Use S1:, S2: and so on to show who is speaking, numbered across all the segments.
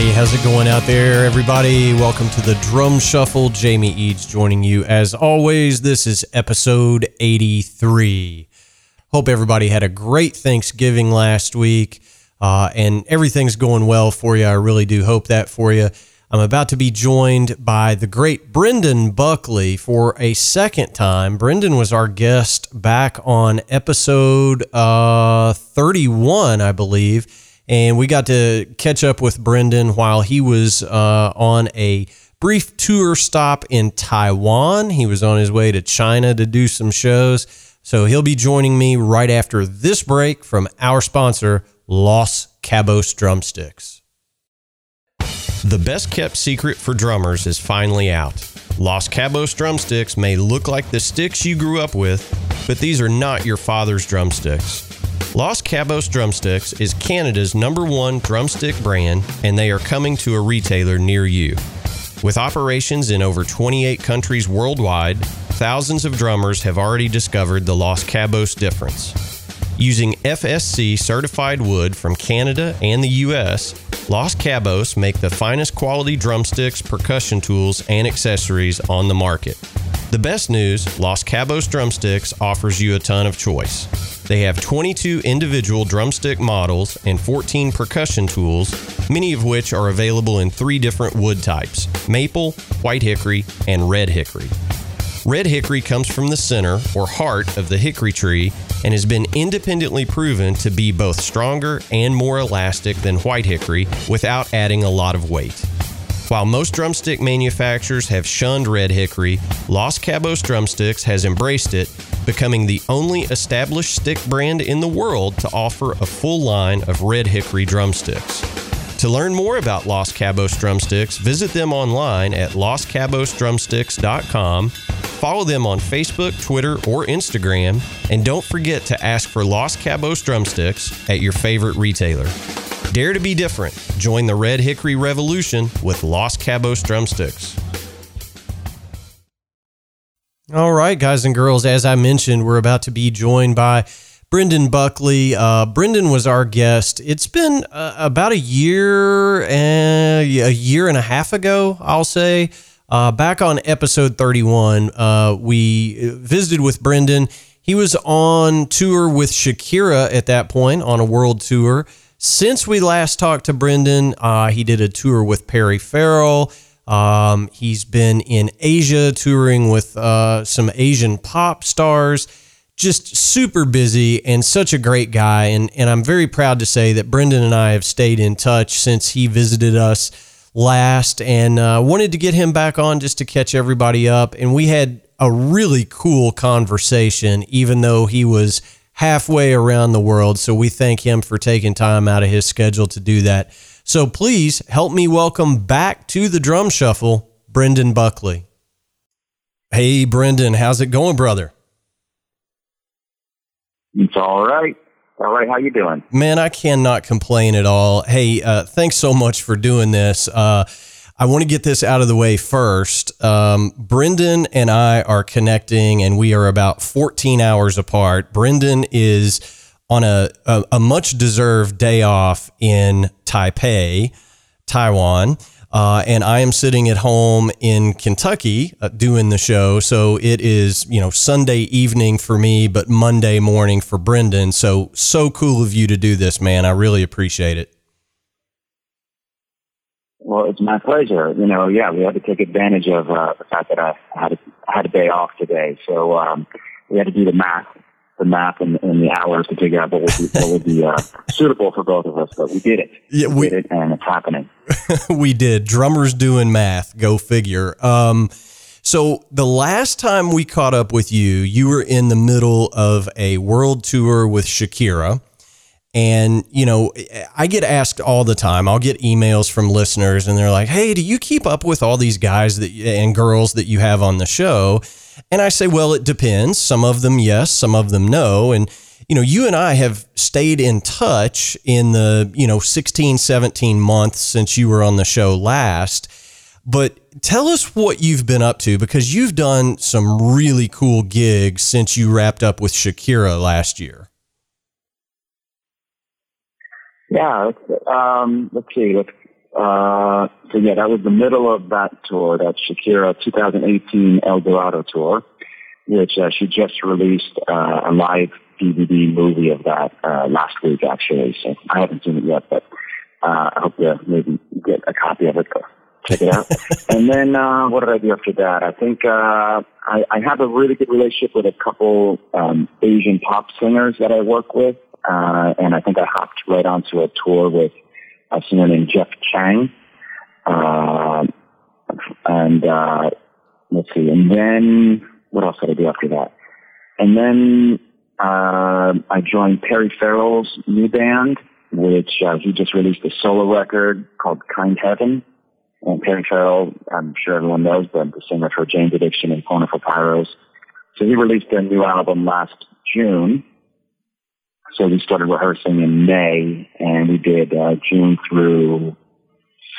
S1: Hey, how's it going out there, everybody? Welcome to the Drum Shuffle. Jamie Eads joining you as always. This is episode 83. Hope everybody had a great Thanksgiving last week uh, and everything's going well for you. I really do hope that for you. I'm about to be joined by the great Brendan Buckley for a second time. Brendan was our guest back on episode uh, 31, I believe and we got to catch up with Brendan while he was uh, on a brief tour stop in Taiwan. He was on his way to China to do some shows. So he'll be joining me right after this break from our sponsor, Los Cabos Drumsticks. The best kept secret for drummers is finally out. Los Cabos drumsticks may look like the sticks you grew up with, but these are not your father's drumsticks. Los Cabos Drumsticks is Canada's number one drumstick brand, and they are coming to a retailer near you. With operations in over 28 countries worldwide, thousands of drummers have already discovered the Los Cabos difference. Using FSC certified wood from Canada and the US, Los Cabos make the finest quality drumsticks, percussion tools, and accessories on the market. The best news Los Cabos Drumsticks offers you a ton of choice. They have 22 individual drumstick models and 14 percussion tools, many of which are available in three different wood types maple, white hickory, and red hickory. Red hickory comes from the center or heart of the hickory tree and has been independently proven to be both stronger and more elastic than white hickory without adding a lot of weight. While most drumstick manufacturers have shunned red hickory, Los Cabos Drumsticks has embraced it becoming the only established stick brand in the world to offer a full line of red hickory drumsticks. To learn more about Los Cabos drumsticks, visit them online at loscabosdrumsticks.com. Follow them on Facebook, Twitter, or Instagram, and don't forget to ask for Los Cabos drumsticks at your favorite retailer. Dare to be different. Join the Red Hickory Revolution with Los Cabos drumsticks. All right, guys and girls, as I mentioned, we're about to be joined by Brendan Buckley. Uh, Brendan was our guest. It's been uh, about a year and a year and a half ago, I'll say. Uh, back on episode 31, uh, we visited with Brendan. He was on tour with Shakira at that point on a world tour. Since we last talked to Brendan, uh, he did a tour with Perry Farrell. Um, he's been in Asia touring with uh, some Asian pop stars. Just super busy and such a great guy. And, and I'm very proud to say that Brendan and I have stayed in touch since he visited us last and uh, wanted to get him back on just to catch everybody up. And we had a really cool conversation, even though he was halfway around the world. So we thank him for taking time out of his schedule to do that. So please help me welcome back to the drum shuffle, Brendan Buckley. Hey, Brendan, how's it going, brother?
S2: It's all right. All right, how you doing?
S1: Man, I cannot complain at all. Hey, uh, thanks so much for doing this. Uh, I want to get this out of the way first. Um, Brendan and I are connecting, and we are about 14 hours apart. Brendan is on a, a, a much deserved day off in Taipei, Taiwan. Uh, and I am sitting at home in Kentucky uh, doing the show. So it is, you know, Sunday evening for me, but Monday morning for Brendan. So, so cool of you to do this, man. I really appreciate it.
S2: Well, it's my pleasure. You know, yeah, we had to take advantage of uh, the fact that I had a, had a day off today. So um, we had to do the math the math and, and, the hours to figure out what would be, what would be uh, suitable for both of us. But we did it. Yeah, we, we did it, and it's happening.
S1: we did. Drummers doing math. Go figure. Um, so the last time we caught up with you, you were in the middle of a world tour with Shakira. And, you know, I get asked all the time. I'll get emails from listeners and they're like, hey, do you keep up with all these guys that and girls that you have on the show? And I say, well, it depends. Some of them, yes, some of them, no. And, you know, you and I have stayed in touch in the, you know, 16, 17 months since you were on the show last. But tell us what you've been up to because you've done some really cool gigs since you wrapped up with Shakira last year.
S2: Yeah, um, let's see. Let's, uh, so yeah, that was the middle of that tour, that Shakira 2018 El Dorado tour, which uh, she just released uh, a live DVD movie of that uh, last week, actually. So I haven't seen it yet, but uh, I hope to maybe get a copy of it. Check it out. and then uh, what did I do after that? I think uh, I, I have a really good relationship with a couple um, Asian pop singers that I work with. Uh, and I think I hopped right onto a tour with a singer named Jeff Chang. Uh, and, uh, let's see. And then what else did I do after that? And then, uh, I joined Perry Farrell's new band, which, uh, he just released a solo record called Kind Heaven. And Perry Farrell, I'm sure everyone knows, but the singer for Jane's Addiction and Porno for Pyros. So he released a new album last June so we started rehearsing in May, and we did uh, June through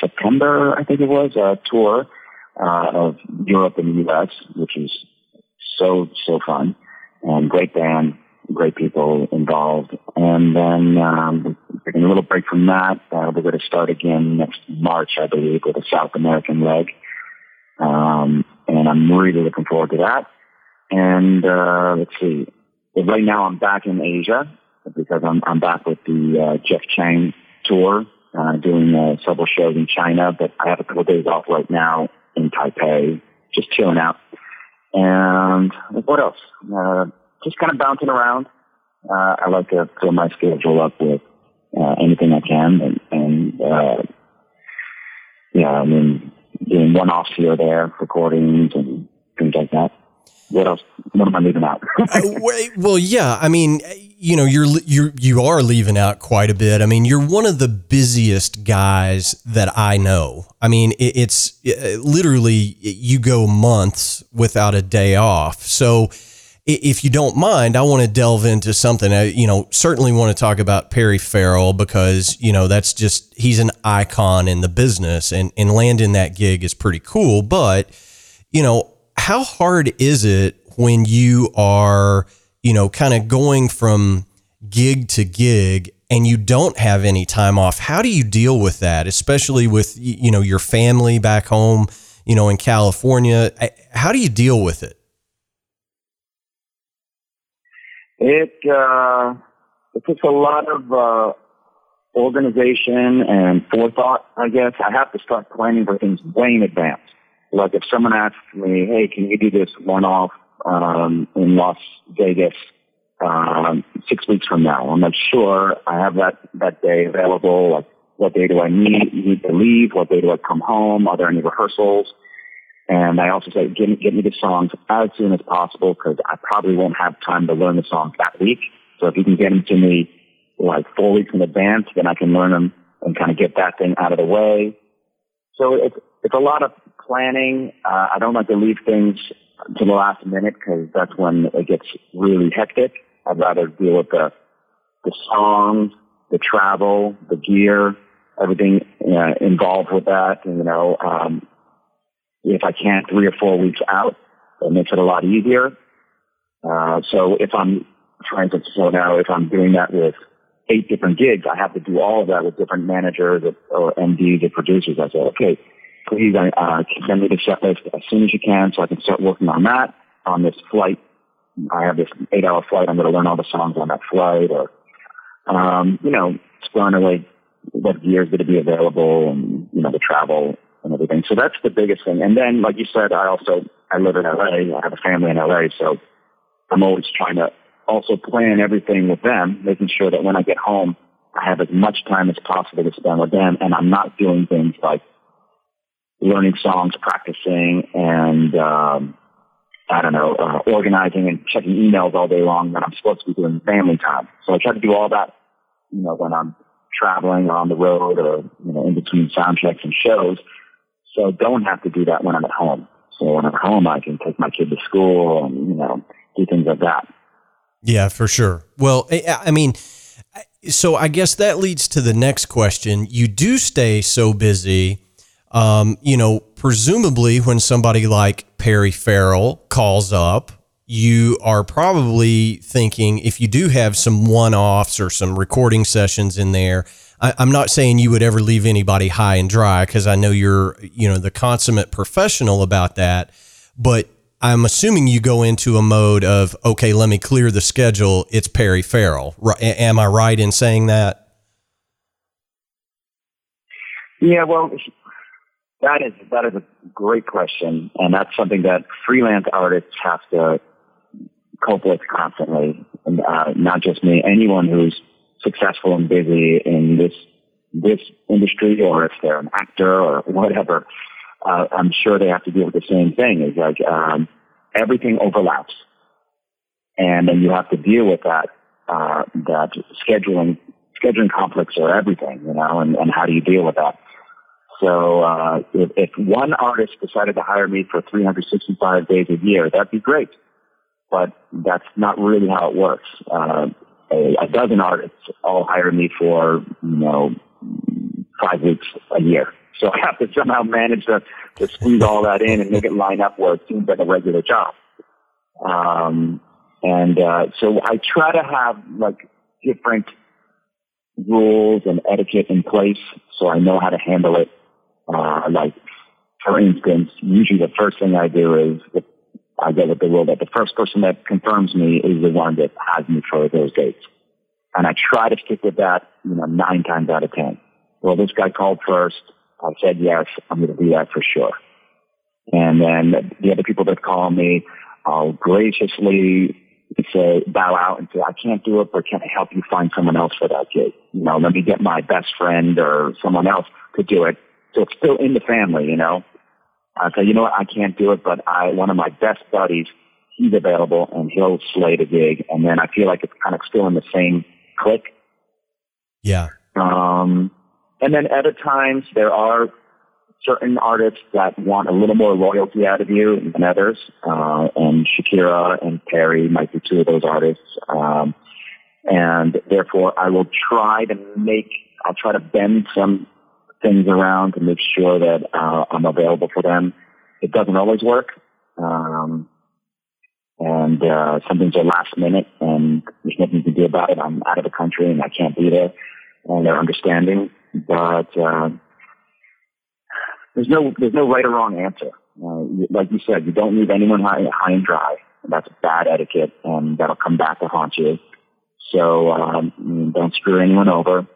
S2: September, I think it was, a tour uh, of Europe and the U.S., which is so so fun and great band, great people involved. And then um, taking a little break from that, uh, we're going to start again next March, I believe, with a South American leg. Um, and I'm really looking forward to that. And uh, let's see. Right now, I'm back in Asia, because I'm, I'm back with the uh, Jeff Chang tour, uh, doing uh, several shows in China, but I have a couple of days off right now in Taipei, just chilling out. And what else? Uh, just kind of bouncing around. Uh, I like to fill my schedule up with uh, anything I can, and, and uh, yeah, I mean, doing one-offs here or there, recordings and things like that. What else? What am I leaving out? uh,
S1: well, yeah, I mean, you know you're you're you are leaving out quite a bit. I mean, you're one of the busiest guys that I know. I mean, it, it's it, literally you go months without a day off. So, if you don't mind, I want to delve into something. I, you know, certainly want to talk about Perry Farrell because you know that's just he's an icon in the business, and and landing that gig is pretty cool. But you know, how hard is it when you are you know, kind of going from gig to gig and you don't have any time off. How do you deal with that, especially with, you know, your family back home, you know, in California? How do you deal with it?
S2: It, uh, it takes a lot of, uh, organization and forethought, I guess. I have to start planning for things way in advance. Like if someone asks me, hey, can you do this one off um, in Las Vegas um, six weeks from now. I'm not sure I have that that day available. Like, what day do I need need to leave? What day do I come home? Are there any rehearsals? And I also say, get get me the songs as soon as possible because I probably won't have time to learn the songs that week. So if you can get them to me like four weeks in advance, then I can learn them and kind of get that thing out of the way. So it's it's a lot of planning. Uh, I don't like to leave things to the last minute because that's when it gets really hectic. I'd rather deal with the the songs, the travel, the gear, everything uh, involved with that. And, you know, um, if I can three or four weeks out, it makes it a lot easier. Uh, so if I'm trying to, so now if I'm doing that with eight different gigs, I have to do all of that with different managers or MDs or producers. I say, okay, please uh, send me the set list as soon as you can so I can start working on that on this flight. I have this eight hour flight. I'm going to learn all the songs on that flight or, um, you know, exploring away what gear is going to be available and, you know, the travel and everything. So that's the biggest thing. And then, like you said, I also, I live in LA. I have a family in LA. So I'm always trying to also plan everything with them, making sure that when I get home, I have as much time as possible to spend with them and I'm not doing things like learning songs, practicing, and um, I don't know, uh, organizing and checking emails all day long that I'm supposed to be doing family time. So I try to do all that you know, when I'm traveling or on the road or, you know, in between sound checks and shows. So don't have to do that when I'm at home. So when I'm home, I can take my kid to school and, you know, do things like that.
S1: Yeah, for sure. Well, I mean, so I guess that leads to the next question. You do stay so busy, um, you know, presumably when somebody like Perry Farrell calls up, you are probably thinking if you do have some one offs or some recording sessions in there, I, am not saying you would ever leave anybody high and dry because I know you're, you know, the consummate professional about that. But I'm assuming you go into a mode of, okay, let me clear the schedule. It's Perry Farrell. Am I right in saying that?
S2: Yeah, well, that is that is a great question, and that's something that freelance artists have to cope with constantly. And, uh, not just me, anyone who's successful and busy in this this industry, or if they're an actor or whatever, uh, I'm sure they have to deal with the same thing. Is like um, everything overlaps, and then you have to deal with that uh, that scheduling scheduling conflicts or everything, you know, and, and how do you deal with that? So uh, if, if one artist decided to hire me for 365 days a year, that'd be great. But that's not really how it works. Uh, a, a dozen artists all hire me for, you know, five weeks a year. So I have to somehow manage to, to squeeze all that in and make it line up where it seems like a regular job. Um, and uh, so I try to have like different rules and etiquette in place so I know how to handle it. Uh, like, for instance, usually the first thing I do is if I get with the rule that the first person that confirms me is the one that has me for those dates. And I try to stick with that, you know, nine times out of ten. Well, this guy called first. I said yes. I'm going to do that for sure. And then the other people that call me, I'll graciously say, bow out and say, I can't do it, but can I help you find someone else for that gig? You know, let me get my best friend or someone else to do it. So it's still in the family, you know. I say, you know what, I can't do it, but I, one of my best buddies, he's available and he'll slay the gig. And then I feel like it's kind of still in the same click.
S1: Yeah.
S2: Um, and then other times there are certain artists that want a little more loyalty out of you than others. Uh, and Shakira and Perry might be two of those artists. Um, and therefore I will try to make, I'll try to bend some things around to make sure that uh, I'm available for them. It doesn't always work. Um, and uh, some things are last minute and there's nothing to do about it. I'm out of the country and I can't be there. And they're understanding. But uh, there's no there's no right or wrong answer. Uh, like you said, you don't leave anyone high, high and dry. That's bad etiquette, and that'll come back to haunt you. So um, don't screw anyone over.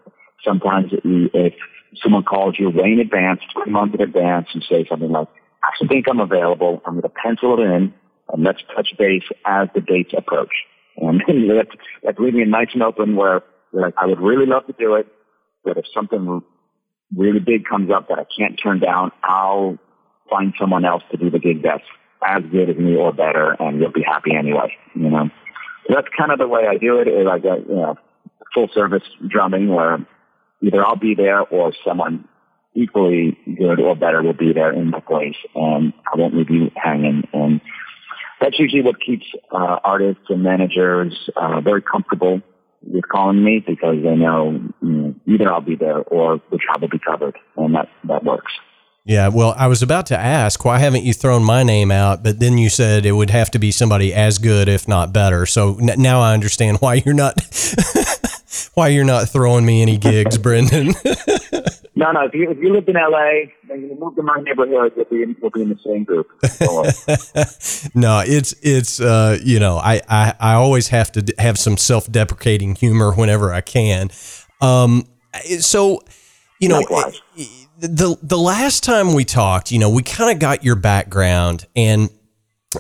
S2: Sometimes if someone calls you way in advance, three months in advance, and say something like, I think I'm available. I'm going to pencil it in, and let's touch base as the dates approach. And that's, that's leaving it nice and open where like, I would really love to do it, but if something really big comes up that I can't turn down, I'll find someone else to do the gig that's as good as me or better, and you'll be happy anyway. You know, so that's kind of the way I do it. Is I get you know full service drumming where either I'll be there or someone equally good or better will be there in my place, and I won't leave you hanging. And that's usually what keeps uh, artists and managers uh, very comfortable with calling me because they know, you know either I'll be there or the job will be covered, and that that works.
S1: Yeah, well, I was about to ask why haven't you thrown my name out, but then you said it would have to be somebody as good, if not better. So n- now I understand why you're not why you're not throwing me any gigs, Brendan.
S2: no, no. If you if you lived in LA and you moved to my neighborhood, we'll be in, we'll be in the same group.
S1: no, it's it's uh, you know I, I I always have to have some self deprecating humor whenever I can. Um, so you know. Likewise the the last time we talked, you know, we kind of got your background and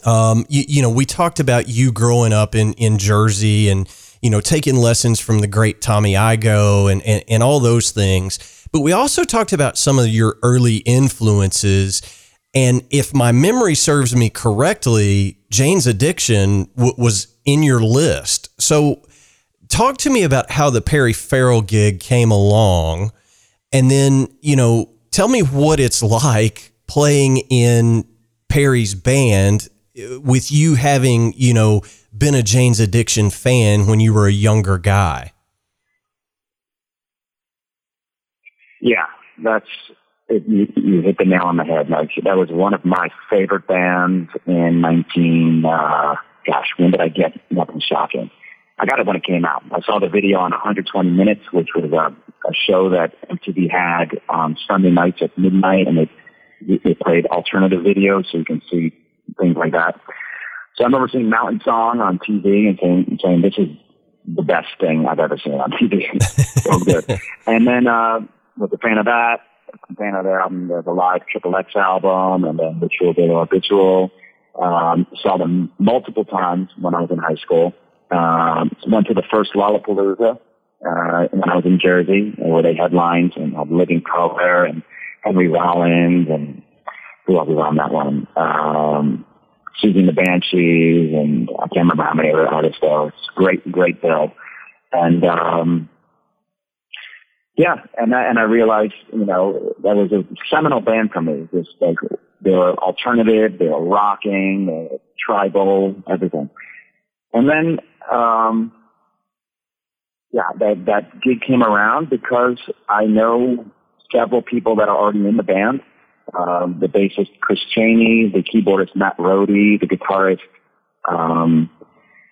S1: um, you, you, know, we talked about you growing up in in Jersey and you know taking lessons from the great Tommy Igoe and, and and all those things. But we also talked about some of your early influences. And if my memory serves me correctly, Jane's Addiction w- was in your list. So talk to me about how the Perry Farrell gig came along, and then you know, tell me what it's like playing in Perry's band with you having you know been a Jane's Addiction fan when you were a younger guy.
S2: Yeah, that's it, you, you hit the nail on the head. Like that was one of my favorite bands in 19. Uh, gosh, when did I get nothing shocking? I got it when it came out. I saw the video on 120 Minutes, which was a, a show that MTV had on Sunday nights at midnight, and they they played alternative videos, so you can see things like that. So I remember seeing Mountain Song on TV and saying, saying this is the best thing I've ever seen on TV. so good. And then uh, was a fan of that fan of their album, the, the live Triple X album, and then Ritual de lo Habitual. Um, saw them multiple times when I was in high school. Um, went to the first Lollapalooza uh, when I was in Jersey, where they had headlined and had Living Colour and Henry Rollins and who else was on that one? Um, And the Banshees, and I can't remember how many other artists though. It's great, great bill. And um, yeah, and I, and I realized, you know, that was a seminal band for me. Just like they were alternative, they were rocking, they were tribal, everything. And then, um, yeah, that that gig came around because I know several people that are already in the band. Um, the bassist Chris Chaney, the keyboardist Matt Rohde, the guitarist um,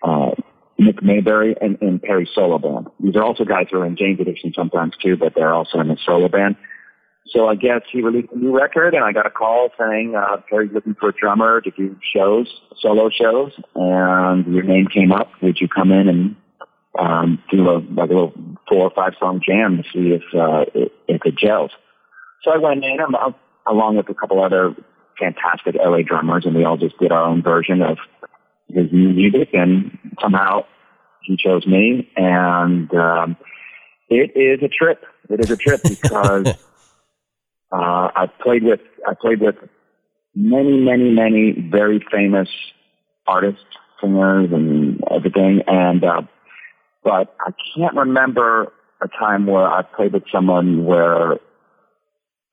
S2: uh, Nick Maybury and, and Perry solo band. These are also guys who are in Jane's Addiction sometimes too, but they're also in the solo band. So I guess he released a new record and I got a call saying, uh, Perry's looking for a drummer to do shows, solo shows, and your name came up. Would you come in and, um, do a, like a little four or five song jam to see if, uh, it, if it gels? So I went in and I'm, along with a couple other fantastic LA drummers and we all just did our own version of his music, and somehow he chose me. And um, it is a trip. It is a trip because uh, I played with I played with many, many, many very famous artists, singers, and everything. And uh, but I can't remember a time where I played with someone where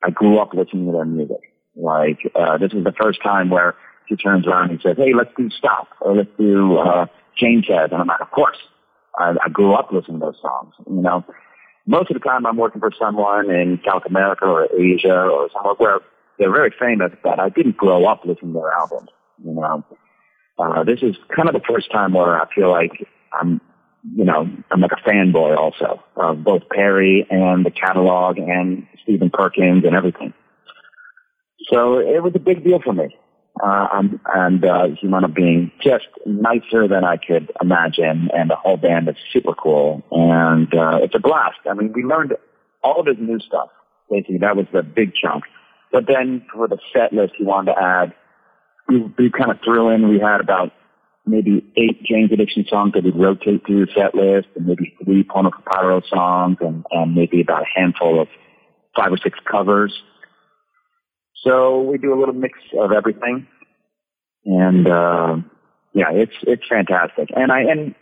S2: I grew up listening to their music. Like uh, this is the first time where he turns around and says, hey, let's do Stop or let's do uh, Jane Says. And I'm like, of course. I, I grew up listening to those songs. You know, most of the time I'm working for someone in South America or Asia or somewhere where they're very famous, but I didn't grow up listening to their albums. You know, uh, this is kind of the first time where I feel like I'm, you know, I'm like a fanboy also of both Perry and the catalog and Stephen Perkins and everything. So it was a big deal for me uh, and uh, up being just nicer than I could imagine, and the whole band is super cool, and uh, it's a blast. I mean, we learned all of his new stuff. Basically, that was the big chunk. But then for the set list, he wanted to add. We, we kind of threw in. We had about maybe eight Jane's Addiction songs that we'd rotate through the set list, and maybe three Porno for Pyros songs, and, and maybe about a handful of five or six covers. So we do a little mix of everything, and uh, yeah, it's it's fantastic. And I and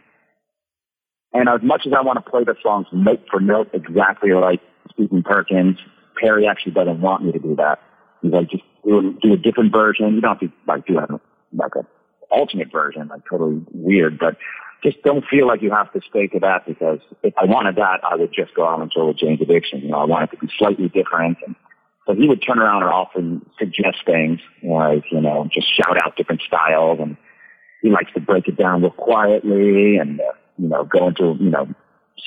S2: and as much as I want to play the songs note for note exactly like Stephen Perkins, Perry actually doesn't want me to do that. He's like, just do, a, do a different version. You don't have to like do a, like a alternate version, like totally weird, but just don't feel like you have to stay to that because if I wanted that, I would just go out and with Jane's Addiction. You know, I want it to be slightly different and so he would turn around and often suggest things like, you know, just shout out different styles and he likes to break it down real quietly and, uh, you know, go into, you know,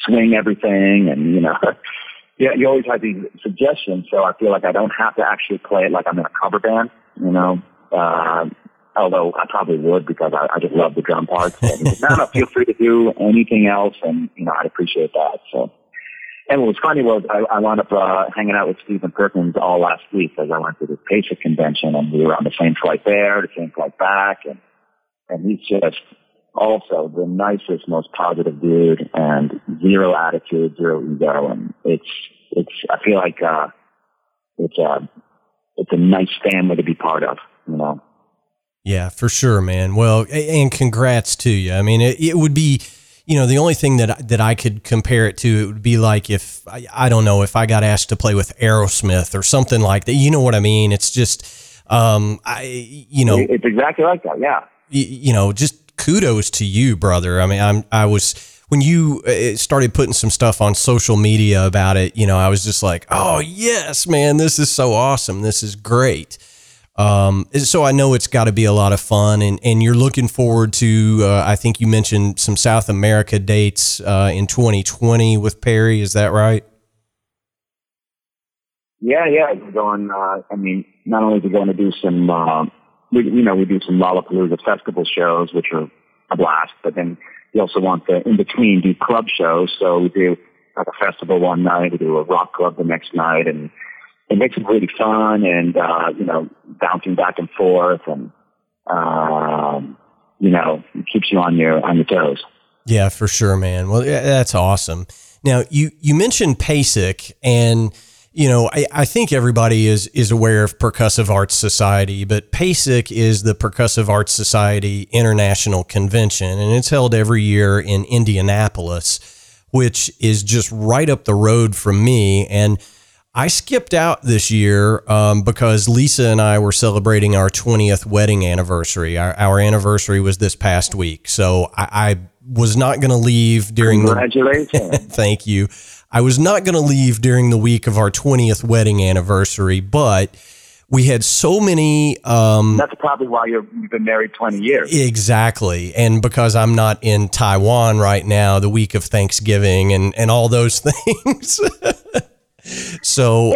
S2: swing everything and, you know, yeah, you always have these suggestions. So I feel like I don't have to actually play it like I'm in a cover band, you know, uh, although I probably would because I, I just love the drum parts. No, no, feel free to do anything else and, you know, I'd appreciate that. So. And what was funny was I, I wound up uh, hanging out with Stephen Perkins all last week as I went to this PASIC convention, and we were on the same flight there, the same flight back, and and he's just also the nicest, most positive dude, and zero attitude, zero ego, and it's it's I feel like uh, it's a it's a nice family to be part of, you know.
S1: Yeah, for sure, man. Well, and congrats to you. I mean, it, it would be you know, the only thing that that I could compare it to it would be like if I, I don't know if I got asked to play with Aerosmith or something like that. You know what I mean? It's just, um, I you know,
S2: it's exactly like that. Yeah.
S1: You, you know, just kudos to you, brother. I mean, I'm I was when you uh, started putting some stuff on social media about it. You know, I was just like, oh yes, man, this is so awesome. This is great. Um, so I know it's got to be a lot of fun, and, and you're looking forward to. Uh, I think you mentioned some South America dates uh, in 2020 with Perry. Is that right?
S2: Yeah, yeah. We're going. Uh, I mean, not only are we going to do some, uh, we, you know, we do some Lollapalooza festival shows, which are a blast. But then we also want the in between do club shows. So we do like a festival one night, we do a rock club the next night, and it makes it really fun and, uh, you know, bouncing back and forth and, um, you know, keeps you on your, on your toes.
S1: Yeah, for sure, man. Well, that's awesome. Now you, you mentioned PASIC and, you know, I, I think everybody is is aware of Percussive Arts Society, but PASIC is the Percussive Arts Society International Convention, and it's held every year in Indianapolis, which is just right up the road from me. And I skipped out this year um, because Lisa and I were celebrating our 20th wedding anniversary. Our, our anniversary was this past week. So I, I was not going to leave during
S2: Congratulations.
S1: the. thank you. I was not going to leave during the week of our 20th wedding anniversary, but we had so many. Um,
S2: That's probably why you've been married 20 years.
S1: Exactly. And because I'm not in Taiwan right now, the week of Thanksgiving and, and all those things. So,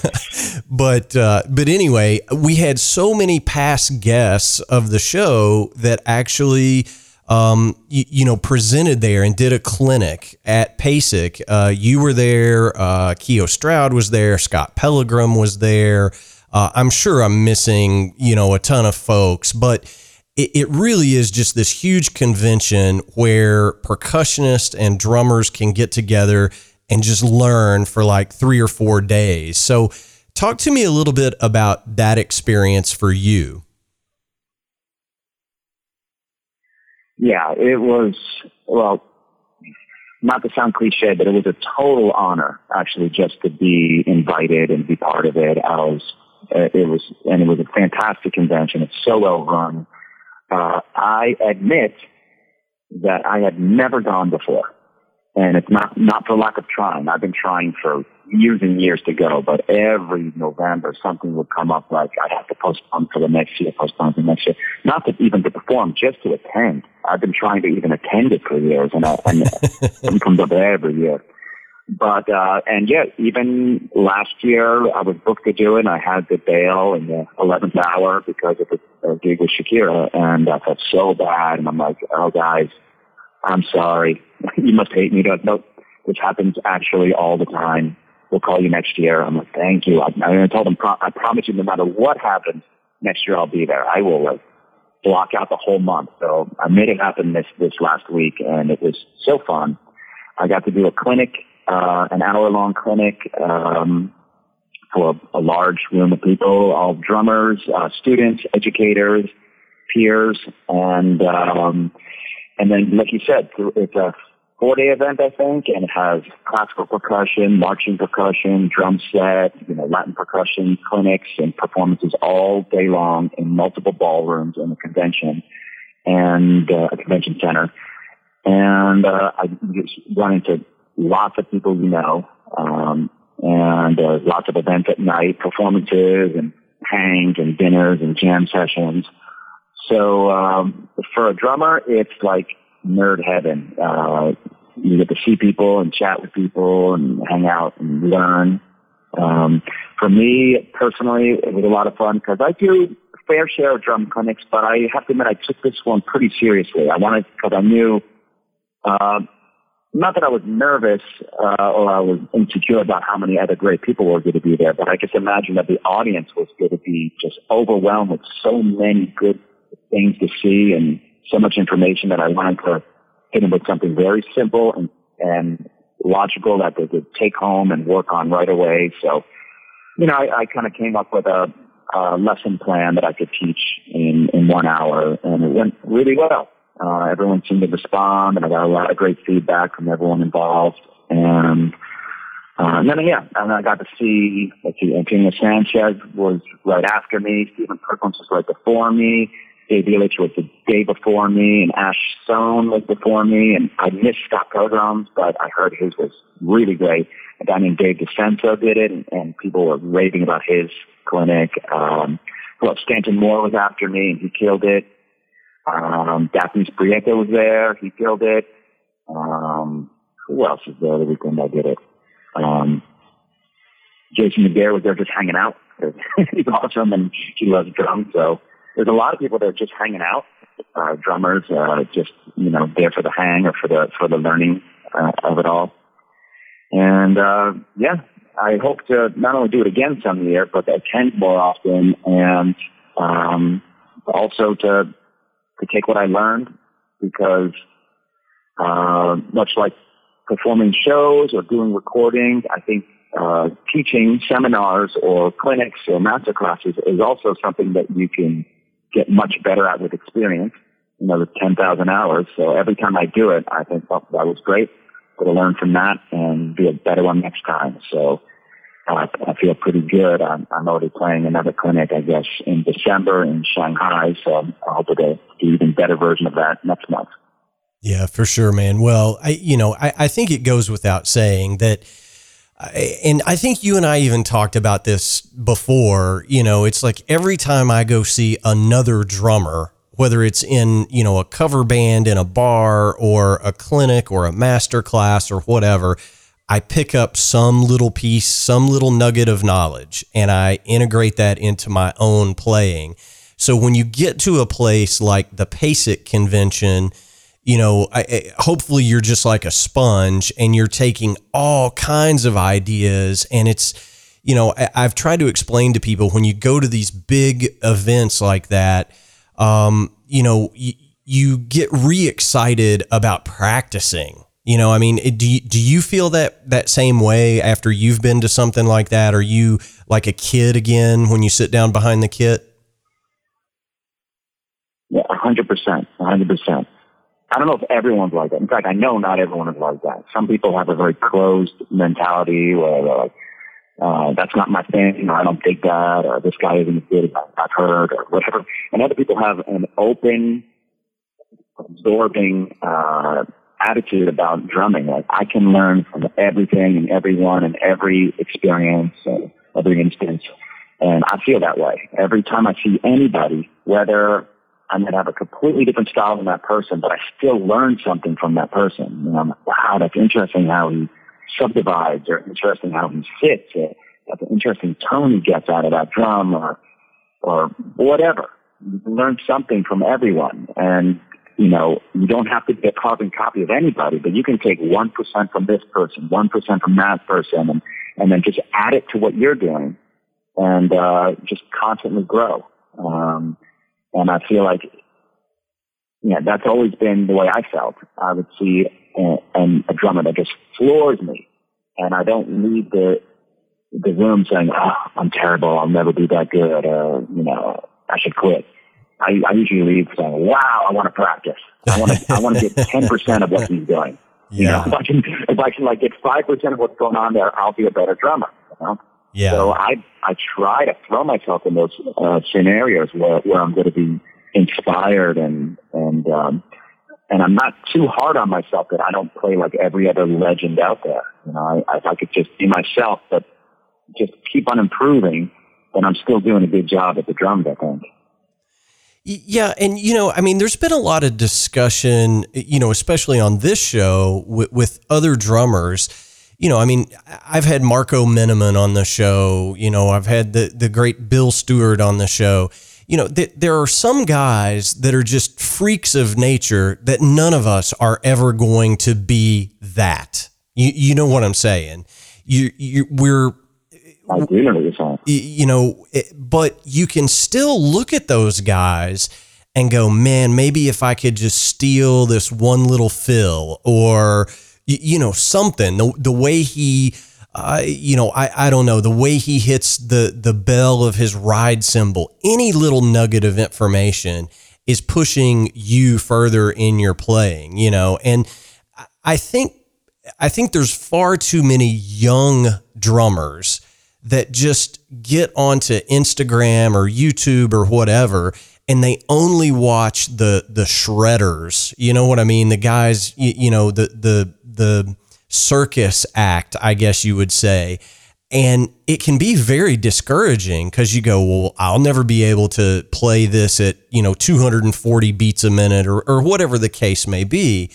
S1: but uh, but anyway, we had so many past guests of the show that actually, um, you, you, know, presented there and did a clinic at PASIC. Uh, you were there. Uh, Keio Stroud was there. Scott Pellegrom was there. Uh, I'm sure I'm missing, you know, a ton of folks, but it, it really is just this huge convention where percussionists and drummers can get together and just learn for like three or four days. So, talk to me a little bit about that experience for you.
S2: Yeah, it was, well, not to sound cliche, but it was a total honor actually just to be invited and be part of it. I was, uh, it was, and it was a fantastic convention. It's so well run. Uh, I admit that I had never gone before. And it's not, not for lack of trying. I've been trying for years and years to go, but every November something would come up like I have to postpone for the next year, postpone for the next year. Not to even to perform, just to attend. I've been trying to even attend it for years and, I, and it comes up every year. But, uh, and yeah, even last year I was booked to do it. and I had to bail in the 11th hour because of the gig with Shakira and I felt so bad. And I'm like, oh guys, I'm sorry. you must hate me. Like, nope, which happens actually all the time. We'll call you next year. I'm like, thank you. I, I told them, I promise you, no matter what happens next year, I'll be there. I will like, block out the whole month. So I made it happen this, this last week and it was so fun. I got to do a clinic, uh, an hour long clinic, um, for a, a large room of people, all drummers, uh, students, educators, peers, and, um, and then, like you said, it's a four-day event, I think, and it has classical percussion, marching percussion, drum set, you know, Latin percussion clinics and performances all day long in multiple ballrooms in the convention and uh, a convention center. And uh, I just run into lots of people you know, um, and uh, lots of events at night, performances and hangs and dinners and jam sessions. So um, for a drummer, it's like nerd heaven. Uh, you get to see people and chat with people and hang out and learn. Um, for me personally, it was a lot of fun because I do a fair share of drum clinics, but I have to admit I took this one pretty seriously. I wanted because I knew, uh, not that I was nervous uh, or I was insecure about how many other great people were going to be there, but I just imagine that the audience was going to be just overwhelmed with so many good things to see and so much information that I wanted to hit them with something very simple and, and logical that they could take home and work on right away. So, you know, I, I kind of came up with a, a lesson plan that I could teach in, in one hour and it went really well. Uh, everyone seemed to respond, and I got a lot of great feedback from everyone involved. And, uh, and then, yeah, and I got to see, let's see, Antonio Sanchez was right after me. Stephen Perkins was right before me. Dave Elitch was the day before me, and Ash Stone was before me. And I missed Scott Pellegrom's, but I heard his was really great. A guy named Dave DiCenso did it, and, and people were raving about his clinic. Um, well, Stanton Moore was after me, and he killed it. Um, Dafnis Prieto was there. He killed it. Um, who else was there the weekend I did it? Um, Jason McGarrett was there just hanging out. He's awesome and he loves drums. So there's a lot of people that are just hanging out, uh, drummers, uh, just, you know, there for the hang or for the, for the learning uh, of it all. And, uh, yeah, I hope to not only do it again some year, but attend more often and, um, also to to take what I learned because uh, much like performing shows or doing recordings, I think uh, teaching seminars or clinics or master classes is also something that you can get much better at with experience. You know, the 10,000 hours. So every time I do it, I think, oh, that was great. Got to learn from that and be a better one next time. So uh, I feel pretty good. I'm, I'm already playing another clinic, I guess, in December in Shanghai. So I hope to do even better version of that next month.
S1: Yeah, for sure, man. Well, I, you know, I, I think it goes without saying that, and I think you and I even talked about this before. You know, it's like every time I go see another drummer, whether it's in, you know, a cover band in a bar or a clinic or a master class or whatever, I pick up some little piece, some little nugget of knowledge, and I integrate that into my own playing. So when you get to a place like the PASIC convention, you know, I, hopefully you're just like a sponge and you're taking all kinds of ideas. And it's, you know, I, have tried to explain to people when you go to these big events like that, um, you know, you, you get re excited about practicing you know, I mean, do you, do you feel that that same way after you've been to something like that? Are you like a kid again when you sit down behind the kit?
S2: Yeah, hundred percent, hundred percent. I don't know if everyone's like that. In fact, I know not everyone is like that. Some people have a very closed mentality where they're like, uh, that's not my thing, or I don't dig that, or this guy isn't as good I've heard, or whatever. And other people have an open, absorbing, uh, attitude about drumming. Like I can learn from everything and everyone and every experience and every instance. And I feel that way. Every time I see anybody, whether I might have a completely different style than that person, but I still learn something from that person. Know, I'm like, wow, that's interesting how he subdivides or interesting how he sits or that's an interesting tone he gets out of that drum or, or whatever. You can learn something from everyone. And you know, you don't have to be a carbon copy of anybody, but you can take 1% from this person, 1% from that person, and, and then just add it to what you're doing and, uh, just constantly grow. Um, and I feel like, yeah, that's always been the way I felt. I would see a, a, a drummer that just floors me and I don't leave the, the room saying, oh, I'm terrible. I'll never be that good. Or, you know, I should quit. I, I usually leave saying, "Wow, I want to practice. I want to. I want to get ten percent of what he's doing. Yeah. You know, if I can, if I can like get five percent of what's going on there, I'll be a better drummer. You know?
S1: Yeah.
S2: So I I try to throw myself in those uh, scenarios where where I'm going to be inspired and and um, and I'm not too hard on myself that I don't play like every other legend out there. You know, I, if I could just be myself, but just keep on improving, then I'm still doing a good job at the drums. I think.
S1: Yeah, and you know, I mean, there's been a lot of discussion, you know, especially on this show with, with other drummers. You know, I mean, I've had Marco Minnemann on the show. You know, I've had the the great Bill Stewart on the show. You know, th- there are some guys that are just freaks of nature that none of us are ever going to be that. You you know what I'm saying? You you we're
S2: I do know saying.
S1: You know, eh, but you can still look at those guys and go, man, maybe if I could just steal this one little fill or, you know, something, the, the way he, uh, you know, I, I don't know, the way he hits the, the bell of his ride cymbal, any little nugget of information. is pushing you further in your playing, you know. And I think I think there's far too many young drummers that just get onto Instagram or YouTube or whatever and they only watch the the shredders. You know what I mean? The guys, you, you know, the the the circus act, I guess you would say. And it can be very discouraging because you go, well, I'll never be able to play this at, you know, 240 beats a minute or, or whatever the case may be.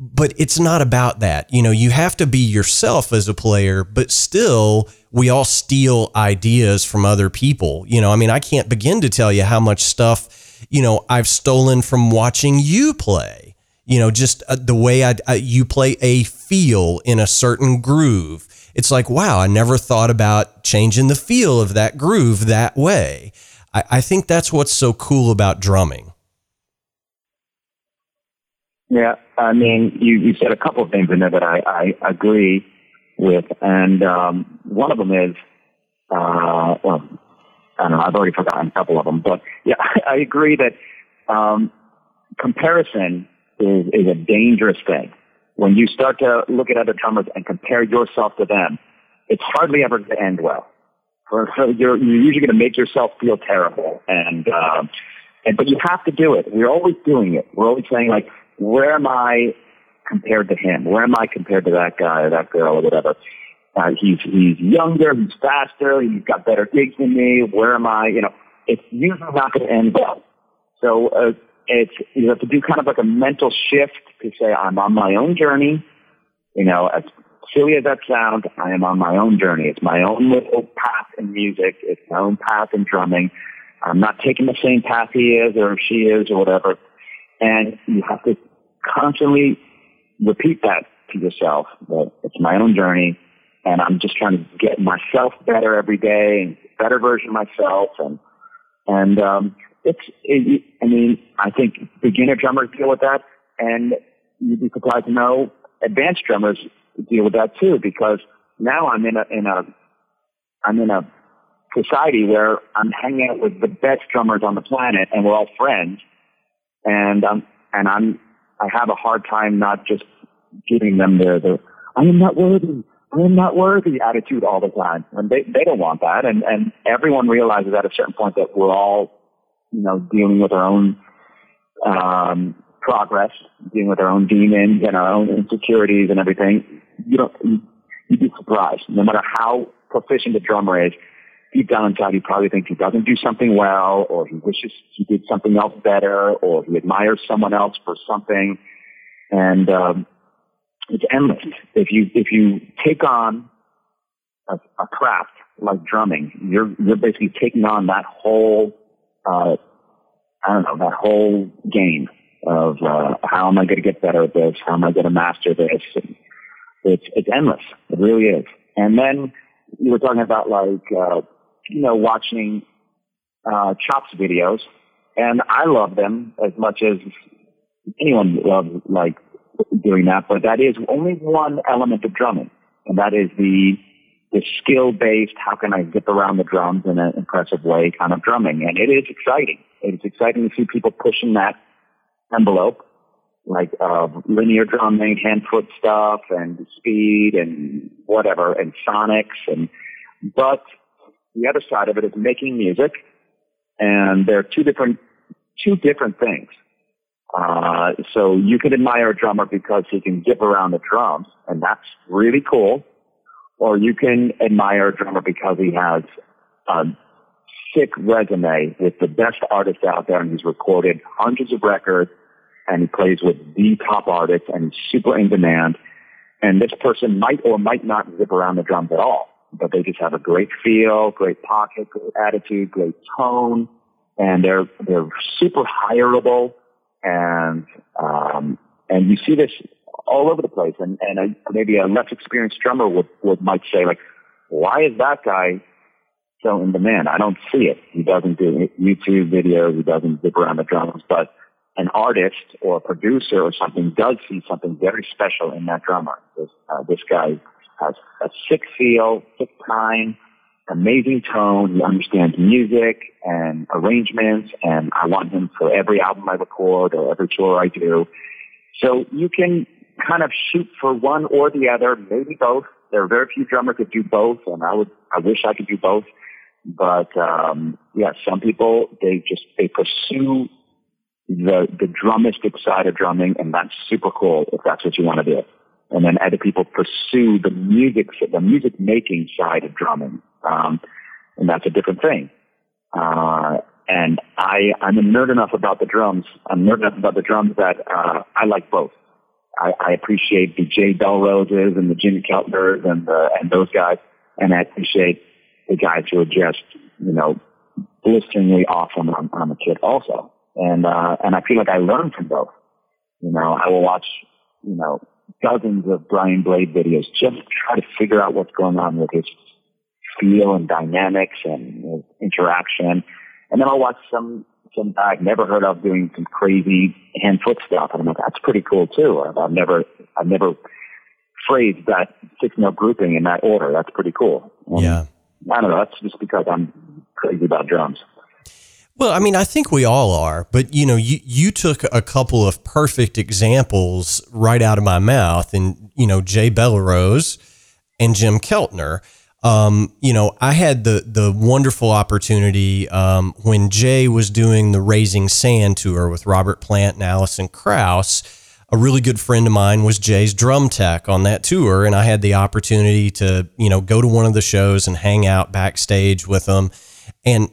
S1: But it's not about that. You know, you have to be yourself as a player, but still, we all steal ideas from other people. You know, I mean, I can't begin to tell you how much stuff, you know, I've stolen from watching you play. You know, just uh, the way I, uh, you play a feel in a certain groove. It's like, wow, I never thought about changing the feel of that groove that way. I, I think that's what's so cool about drumming.
S2: Yeah, I mean, you, you said a couple of things in there that I, I agree with, and um, one of them is, uh, well, I don't know, I've already forgotten a couple of them, but yeah, I agree that um, comparison is, is a dangerous thing. When you start to look at other drummers and compare yourself to them, it's hardly ever going to end well. You're, you're usually going to make yourself feel terrible, and um, and but you have to do it. We're always doing it. We're always saying like, where am I compared to him? Where am I compared to that guy or that girl or whatever? Uh, he's he's younger, he's faster, he's got better gigs than me. Where am I? You know, it's usually not going to end well. So uh, it's you have to do kind of like a mental shift to say I'm on my own journey. You know, as silly as that sounds, I am on my own journey. It's my own little path in music. It's my own path in drumming. I'm not taking the same path he is or she is or whatever. And you have to constantly repeat that to yourself that it's my own journey and I'm just trying to get myself better every day and better version of myself and and um it's it, I mean I think beginner drummers deal with that and you'd be surprised to know advanced drummers deal with that too because now I'm in a in a I'm in a society where I'm hanging out with the best drummers on the planet and we're all friends and um and I'm I have a hard time not just giving them the, the I am not worthy, I am not worthy attitude all the time. And they, they don't want that. And, and everyone realizes at a certain point that we're all, you know, dealing with our own, um, progress, dealing with our own demons and our own insecurities and everything. You don't, you, you'd be surprised. No matter how proficient the drummer is, deep down inside he probably thinks he doesn't do something well or he wishes he did something else better or he admires someone else for something. And, um, it's endless. If you if you take on a, a craft like drumming, you're you're basically taking on that whole uh, I don't know that whole game of uh, how am I going to get better at this? How am I going to master this? And it's it's endless. It really is. And then you were talking about like uh, you know watching uh, chops videos, and I love them as much as anyone loves like doing that, but that is only one element of drumming, and that is the the skill based. How can I zip around the drums in an impressive way? Kind of drumming, and it is exciting. It is exciting to see people pushing that envelope, like uh, linear drumming, hand foot stuff, and speed, and whatever, and sonics, and but the other side of it is making music, and they're two different two different things. Uh, so you can admire a drummer because he can zip around the drums, and that's really cool. Or you can admire a drummer because he has a sick resume with the best artists out there, and he's recorded hundreds of records, and he plays with the top artists, and he's super in demand. And this person might or might not zip around the drums at all, but they just have a great feel, great pocket, great attitude, great tone, and they're they're super hireable and um, and you see this all over the place. And and a, maybe a less experienced drummer would, would might say like, why is that guy so in demand? I don't see it. He doesn't do YouTube videos. He doesn't zip around the drums, but an artist or a producer or something does see something very special in that drummer. This, uh, this guy has a sick feel, sick time, amazing tone. He understands music and arrangements, and I want him for every album I record or every tour I do. So you can kind of shoot for one or the other, maybe both. There are very few drummers that do both, and I would, I wish I could do both. But um, yeah, some people they just they pursue the the drumistic side of drumming, and that's super cool if that's what you want to do. And then other people pursue the music the music making side of drumming, um, and that's a different thing. Uh, and I I'm a nerd enough about the drums. I'm nerd enough about the drums that uh, I like both. I, I appreciate the Jay Belleroses and the Jim Keltners and the, and those guys, and I appreciate the guys who are just you know blisteringly awesome on, on the kit also. And uh, and I feel like I learn from both. You know, I will watch you know dozens of Brian Blade videos just to try to figure out what's going on with his feel and dynamics and his interaction. And then I'll watch some some guy I've never heard of doing some crazy hand foot stuff. And I'm like, that's pretty cool too. I've never I've never phrased that six note grouping in that order. That's pretty cool.
S1: And yeah.
S2: I don't know. That's just because I'm crazy about drums.
S1: Well, I mean, I think we all are, but you know, you you took a couple of perfect examples right out of my mouth, and you know, Jay Bellerose and Jim Keltner. Um, you know, I had the the wonderful opportunity um, when Jay was doing the Raising Sand tour with Robert Plant and Alison Krauss. A really good friend of mine was Jay's drum tech on that tour, and I had the opportunity to you know go to one of the shows and hang out backstage with them. And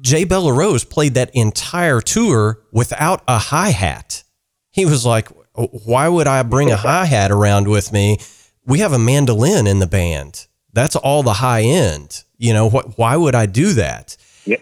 S1: Jay Bellerose played that entire tour without a hi hat. He was like, "Why would I bring a hi hat around with me? We have a mandolin in the band." That's all the high end. You know, what, why would I do that?
S2: Yep.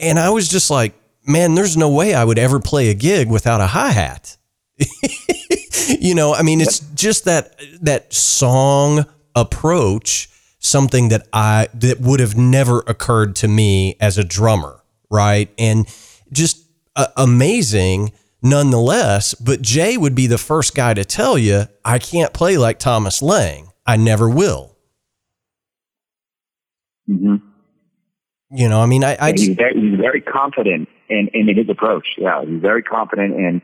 S1: And I was just like, man, there's no way I would ever play a gig without a hi hat. you know, I mean, it's just that that song approach, something that I that would have never occurred to me as a drummer, right? And just uh, amazing nonetheless. But Jay would be the first guy to tell you, I can't play like Thomas Lang. I never will.
S2: Mm-hmm.
S1: You know, I mean, I, I
S2: he's, very, he's very confident in, in his approach. Yeah, he's very confident in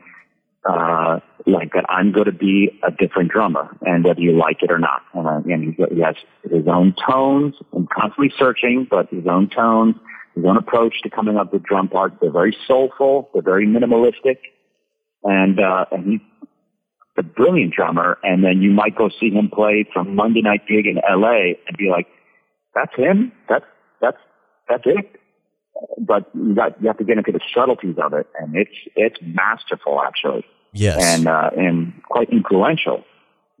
S2: uh, like that. I'm going to be a different drummer, and whether you like it or not. And, uh, and he has his own tones and constantly searching, but his own tones, his own approach to coming up with drum parts. They're very soulful. They're very minimalistic, and uh, and he's a brilliant drummer. And then you might go see him play from Monday night gig in L.A. and be like that's him. That's that's that's it. But you got you have to get into the subtleties of it, and it's it's masterful actually.
S1: Yes,
S2: and uh, and quite influential.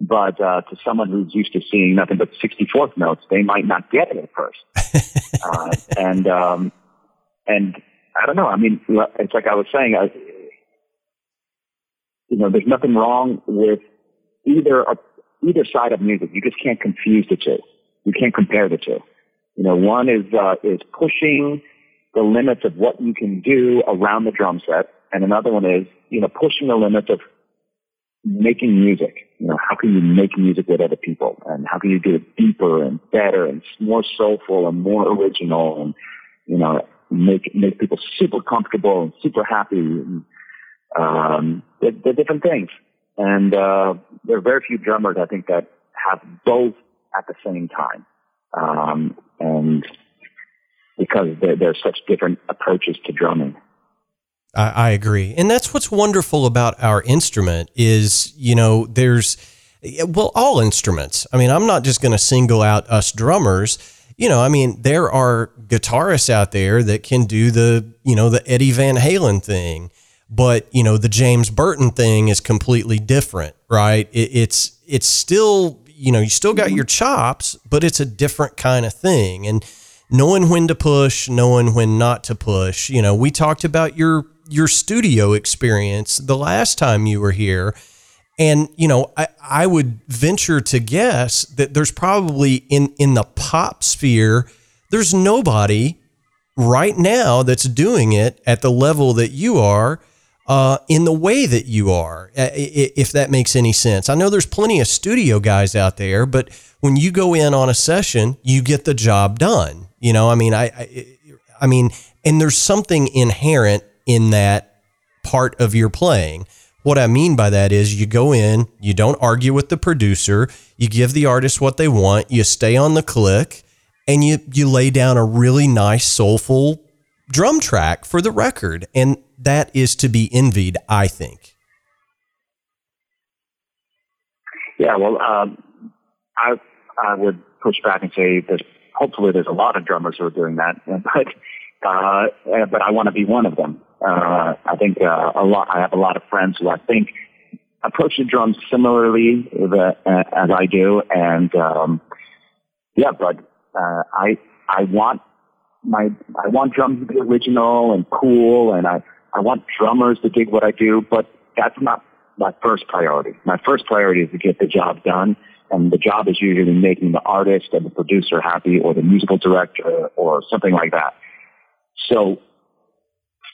S2: But uh, to someone who's used to seeing nothing but 64th notes, they might not get it at first. uh, and um, and I don't know. I mean, it's like I was saying. I, you know, there's nothing wrong with either either side of music. You just can't confuse the two. You can't compare the two. You know, one is uh, is pushing the limits of what you can do around the drum set, and another one is you know pushing the limits of making music. You know, how can you make music with other people, and how can you do it deeper and better and more soulful and more original, and you know, make make people super comfortable and super happy. And, um, they're, they're different things, and uh, there are very few drummers I think that have both at the same time. Um, and because there, there, are such different approaches to drumming.
S1: I, I agree. And that's what's wonderful about our instrument is, you know, there's, well, all instruments. I mean, I'm not just going to single out us drummers. You know, I mean, there are guitarists out there that can do the, you know, the Eddie Van Halen thing, but you know, the James Burton thing is completely different, right? It, it's it's still you know, you still got mm-hmm. your chops, but it's a different kind of thing. And knowing when to push, knowing when not to push. You know, we talked about your your studio experience the last time you were here. And, you know, I, I would venture to guess that there's probably in, in the pop sphere, there's nobody right now that's doing it at the level that you are uh, in the way that you are, if that makes any sense. I know there's plenty of studio guys out there, but when you go in on a session, you get the job done. You know, I mean, I, I, I mean, and there's something inherent in that part of your playing. What I mean by that is you go in, you don't argue with the producer, you give the artist what they want, you stay on the click, and you you lay down a really nice soulful drum track for the record, and that is to be envied, I think.
S2: Yeah, well, um, I I would push back and say that hopefully there's a lot of drummers who are doing that, but uh, but I want to be one of them. Uh, I think uh, a lot. I have a lot of friends who I think approach the drums similarly the, uh, as I do, and um, yeah, but uh, I I want my I want drums to be original and cool, and I I want drummers to dig what I do, but that's not my first priority. My first priority is to get the job done, and the job is usually making the artist and the producer happy, or the musical director, or something like that. So,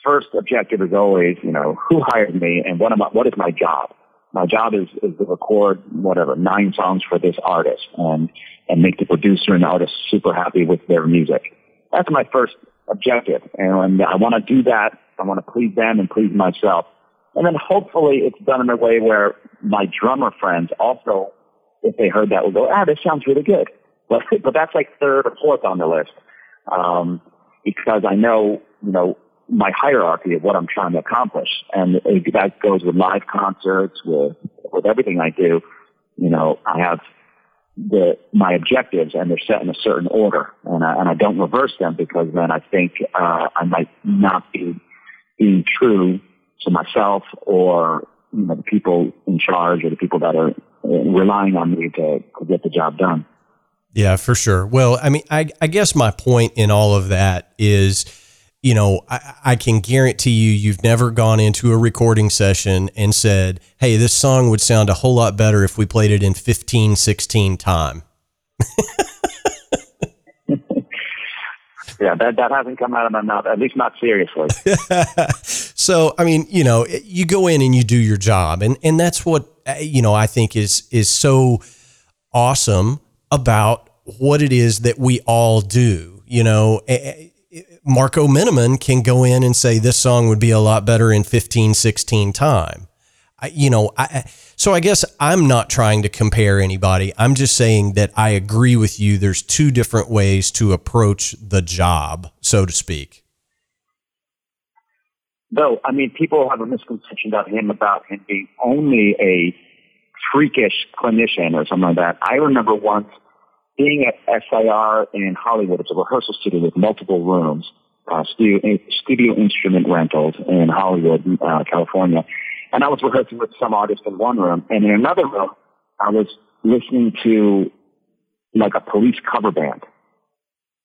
S2: first objective is always, you know, who hired me, and what am I, what is my job? My job is, is to record whatever nine songs for this artist, and and make the producer and the artist super happy with their music. That's my first objective, and I want to do that. I want to please them and please myself. And then hopefully it's done in a way where my drummer friends also, if they heard that, will go, ah, this sounds really good. But, but that's like third or fourth on the list. Um, because I know, you know, my hierarchy of what I'm trying to accomplish. And that goes with live concerts, with, with everything I do. You know, I have the, my objectives and they're set in a certain order and I, and I don't reverse them because then I think, uh, I might not be being true to myself or you know, the people in charge or the people that are relying on me to, to get the job done.
S1: Yeah, for sure. Well, I mean, I, I guess my point in all of that is, you know, I, I can guarantee you, you've never gone into a recording session and said, hey, this song would sound a whole lot better if we played it in 15, 16 time.
S2: yeah, that, that hasn't come out of my mouth, at least not seriously.
S1: so, I mean, you know, you go in and you do your job, and and that's what uh, you know. I think is is so awesome about what it is that we all do. You know, Marco Minnemann can go in and say this song would be a lot better in 15, 16 time. I, you know, I so I guess I'm not trying to compare anybody. I'm just saying that I agree with you. There's two different ways to approach the job, so to speak.
S2: Though, I mean, people have a misconception about him about him being only a freakish clinician or something like that. I remember once being at SIR in Hollywood. It's a rehearsal studio with multiple rooms, uh, studio, studio instrument rentals in Hollywood, uh, California and I was rehearsing with some artist in one room, and in another room, I was listening to like a police cover band.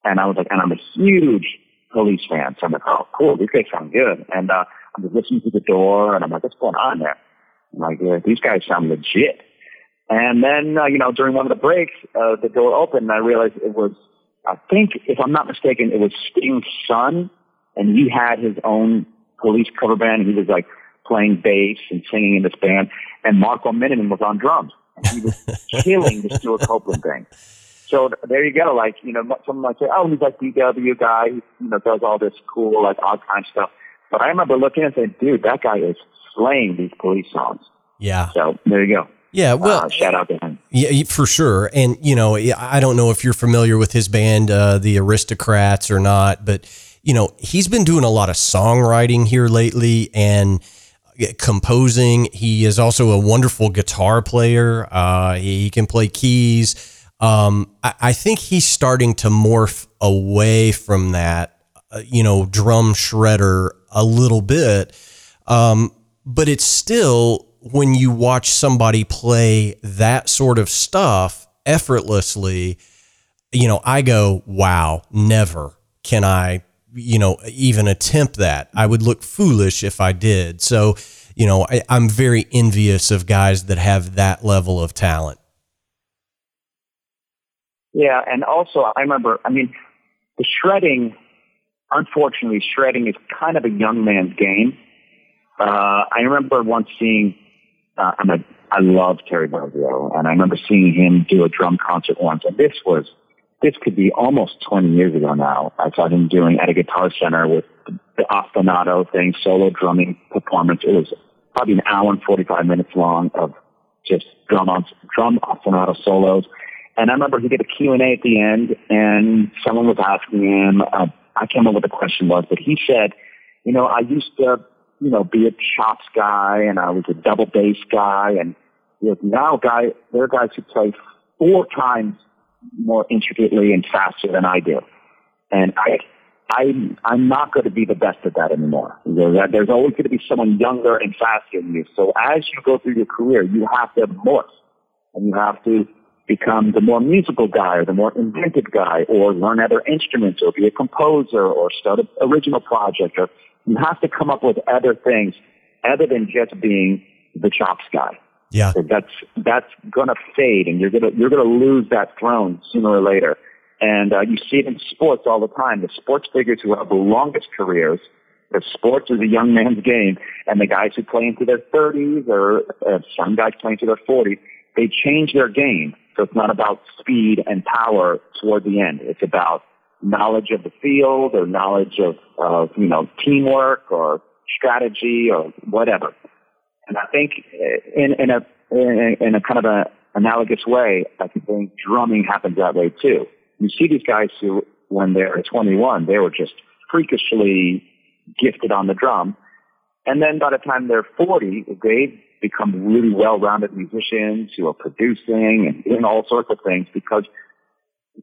S2: And I was like, and I'm a huge police fan. So I'm like, oh, cool, these guys sound good. And uh, I'm just listening to the door, and I'm like, what's going on there? I'm like, yeah, these guys sound legit. And then, uh, you know, during one of the breaks, uh, the door opened, and I realized it was, I think, if I'm not mistaken, it was Sting's son, and he had his own police cover band. He was like playing bass and singing in this band, and Marco Minnemann was on drums. And he was killing the Stewart Copeland thing. So there you go. Like, you know, someone might say, oh, he's like DW guy, who, you know, does all this cool, like, odd time stuff. But I remember looking and saying, dude, that guy is slaying these police songs.
S1: Yeah.
S2: So there you go.
S1: Yeah, well,
S2: uh, shout out to him.
S1: Yeah, for sure. And you know, I don't know if you're familiar with his band, uh, the Aristocrats, or not, but you know, he's been doing a lot of songwriting here lately, and composing. He is also a wonderful guitar player. Uh, he, he, can play keys. Um, I, I, think he's starting to morph away from that, uh, you know, drum shredder a little bit. Um, but it's still when you watch somebody play that sort of stuff effortlessly, you know, I go, wow, never can I you know, even attempt that. I would look foolish if I did. So, you know, I, I'm very envious of guys that have that level of talent.
S2: Yeah, and also I remember, I mean, the shredding, unfortunately, shredding is kind of a young man's game. Uh, I remember once seeing, uh, I'm a, I love Terry Bozzio, and I remember seeing him do a drum concert once, and this was this could be almost 20 years ago now. I saw him doing at a guitar center with the ostinato thing, solo drumming performance. It was probably an hour and 45 minutes long of just drum on drum ostinato solos. And I remember he did a Q&A at the end and someone was asking him, uh, I can't remember what the question was, but he said, you know, I used to, you know, be a chops guy and I was a double bass guy and you know, now guy, there are guys who play four times more intricately and faster than I do. And I, I, I'm not going to be the best at that anymore. There's always going to be someone younger and faster than you. So as you go through your career, you have to morph and you have to become the more musical guy or the more inventive guy or learn other instruments or be a composer or start an original project or you have to come up with other things other than just being the chops guy.
S1: Yeah.
S2: So that's that's gonna fade, and you're gonna you're gonna lose that throne sooner or later. And uh, you see it in sports all the time. The sports figures who have the longest careers, the sports is a young man's game, and the guys who play into their 30s or uh, some guys play into their 40s, they change their game. So it's not about speed and power toward the end. It's about knowledge of the field or knowledge of, of you know teamwork or strategy or whatever. And I think uh, in, in a, in, a kind of a analogous way, I think drumming happens that way too. You see these guys who, when they're 21, they were just freakishly gifted on the drum. And then by the time they're 40, they become really well-rounded musicians who are producing and doing all sorts of things because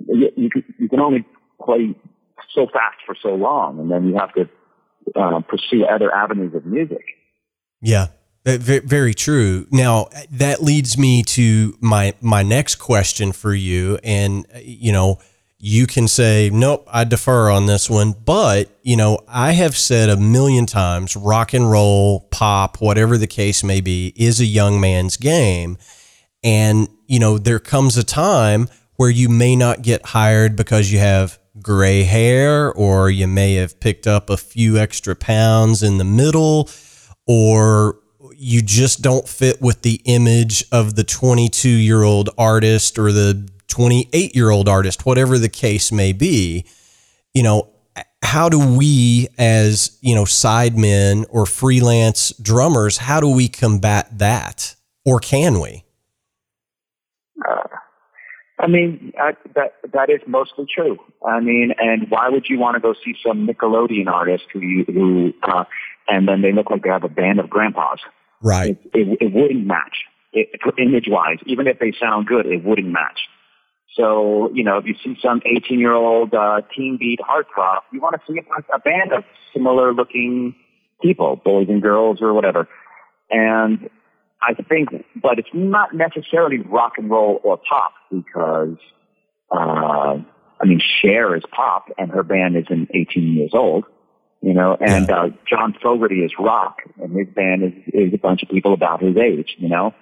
S2: you, can, you can only play so fast for so long, and then you have to uh, pursue other avenues of music.
S1: Yeah, very true. Now that leads me to my my next question for you, and you know you can say nope, I defer on this one. But you know I have said a million times, rock and roll, pop, whatever the case may be, is a young man's game, and you know there comes a time where you may not get hired because you have gray hair, or you may have picked up a few extra pounds in the middle, or you just don't fit with the image of the 22 year old artist or the 28 year old artist, whatever the case may be, you know, how do we as, you know, sidemen or freelance drummers, how do we combat that? Or can we?
S2: I mean, I, that that is mostly true. I mean, and why would you want to go see some Nickelodeon artist who you, who uh, and then they look like they have a band of grandpas?
S1: Right.
S2: It, it, it wouldn't match. It, image wise, even if they sound good, it wouldn't match. So, you know, if you see some 18 year old, uh, teen beat heartthrob, you want to see a, a band of similar looking people, boys and girls or whatever. And I think, but it's not necessarily rock and roll or pop because, uh, I mean, Cher is pop and her band isn't 18 years old you know, and yeah. uh, John Fogerty is rock, and his band is, is a bunch of people about his age, you know.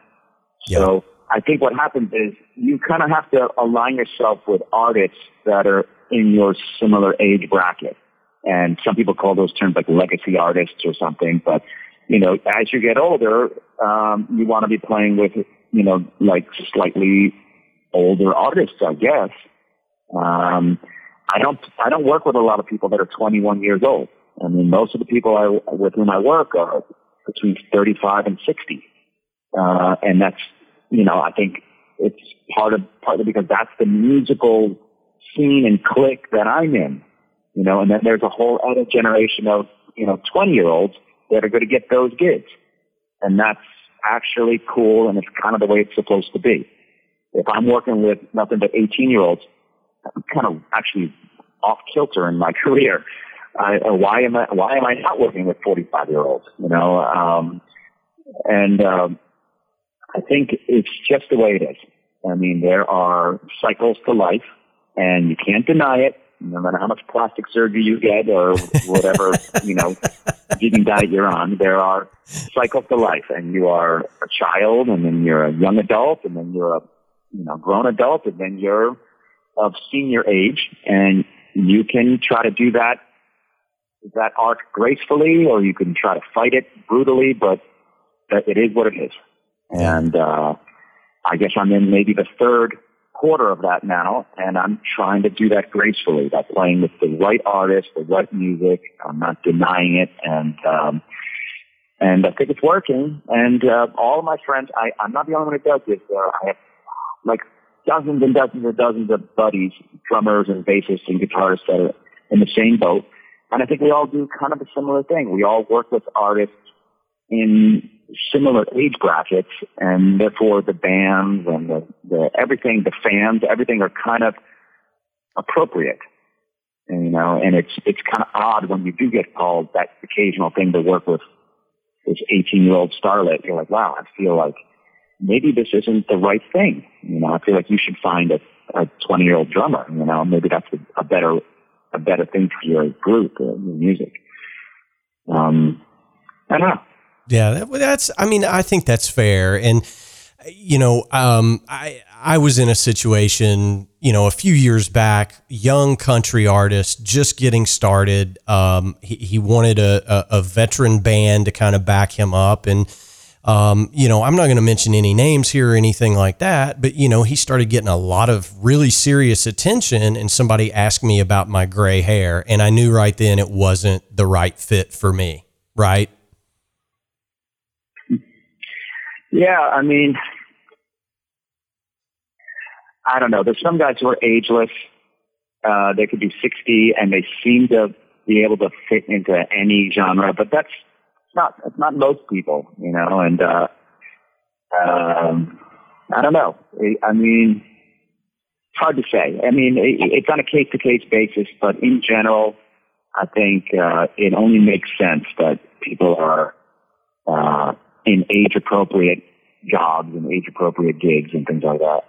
S2: Yeah. So I think what happens is you kind of have to align yourself with artists that are in your similar age bracket, and some people call those terms like legacy artists or something. But you know, as you get older, um, you want to be playing with, you know, like slightly older artists, I guess. Um, I don't, I don't work with a lot of people that are 21 years old. I mean, most of the people I, with whom I work are between 35 and 60. Uh, and that's, you know, I think it's part of, partly because that's the musical scene and clique that I'm in, you know, and then there's a whole other generation of, you know, 20 year olds that are going to get those gigs. And that's actually cool and it's kind of the way it's supposed to be. If I'm working with nothing but 18 year olds, I'm kind of actually off kilter in my career I, uh, why am I why am I not working with 45 year olds? You know, um, and um, I think it's just the way it is. I mean, there are cycles to life, and you can't deny it. No matter how much plastic surgery you get or whatever, you know, vegan diet you're on, there are cycles to life, and you are a child, and then you're a young adult, and then you're a you know grown adult, and then you're of senior age, and you can try to do that that arc gracefully, or you can try to fight it brutally, but it is what it is. And uh, I guess I'm in maybe the third quarter of that now, and I'm trying to do that gracefully by playing with the right artist, the right music. I'm not denying it, and um, and I think it's working. And uh, all of my friends, I, I'm not the only one who does this. Uh, I have like dozens and dozens and dozens of buddies, drummers and bassists and guitarists that are in the same boat. And I think we all do kind of a similar thing. We all work with artists in similar age brackets, and therefore the bands and the, the everything, the fans, everything are kind of appropriate. And, you know, and it's it's kind of odd when you do get called that occasional thing to work with this 18 year old starlet. You're like, wow, I feel like maybe this isn't the right thing. You know, I feel like you should find a, a 20 year old drummer. You know, maybe that's a, a better a better thing for your group, uh, your music. Um, I don't know.
S1: Yeah, that, that's. I mean, I think that's fair, and you know, um, I I was in a situation, you know, a few years back, young country artist just getting started. Um, he, he wanted a, a, a veteran band to kind of back him up, and um, you know, I'm not going to mention any names here or anything like that, but you know, he started getting a lot of really serious attention, and somebody asked me about my gray hair, and I knew right then it wasn't the right fit for me, right?
S2: Yeah, I mean, I don't know. There's some guys who are ageless. Uh, they could be 60 and they seem to be able to fit into any genre, but that's not, it's not most people, you know, and, uh, um, I don't know. I mean, it's hard to say. I mean, it's on a case to case basis, but in general, I think, uh, it only makes sense that people are, uh, in age appropriate jobs and age appropriate gigs and things like that.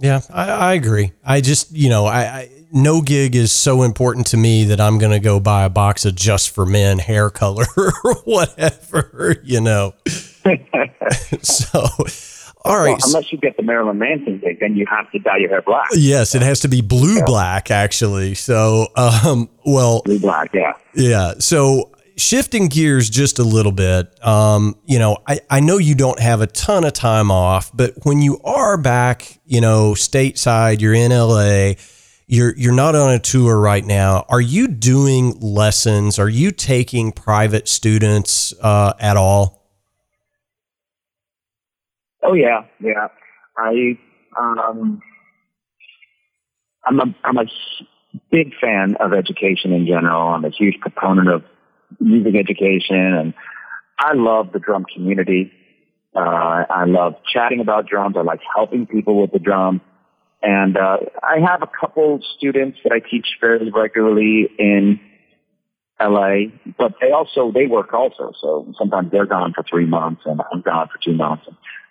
S1: Yeah, I, I, agree. I just, you know, I, I, no gig is so important to me that I'm going to go buy a box of just for men hair color or whatever, you know. so, all right. Well,
S2: unless you get the Marilyn Manson gig, then you have to dye your hair black.
S1: Yes, it has to be blue yeah. black actually. So, um, well,
S2: blue black, yeah,
S1: yeah. So shifting gears just a little bit, um, you know, I, I know you don't have a ton of time off, but when you are back, you know, stateside, you're in LA, you're you're not on a tour right now. Are you doing lessons? Are you taking private students uh, at all?
S2: Oh yeah, yeah. I um, I'm a I'm a big fan of education in general. I'm a huge proponent of music education, and I love the drum community. Uh, I love chatting about drums. I like helping people with the drum. And uh, I have a couple students that I teach fairly regularly in LA, but they also they work also. So sometimes they're gone for three months and I'm gone for two months.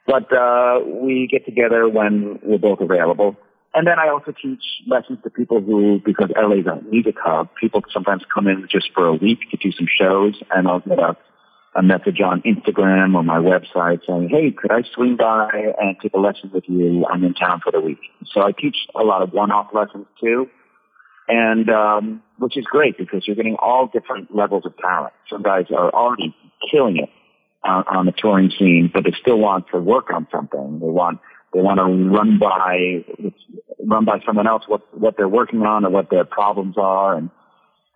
S2: But uh, we get together when we're both available. And then I also teach lessons to people who, because LA is a music hub, people sometimes come in just for a week to do some shows, and I'll get a, a message on Instagram or my website saying, hey, could I swing by and take a lesson with you? I'm in town for the week. So I teach a lot of one-off lessons too, and um, which is great because you're getting all different levels of talent. Some guys are already killing it uh, on the touring scene, but they still want to work on something. They want they want to run by run by someone else what what they're working on or what their problems are, and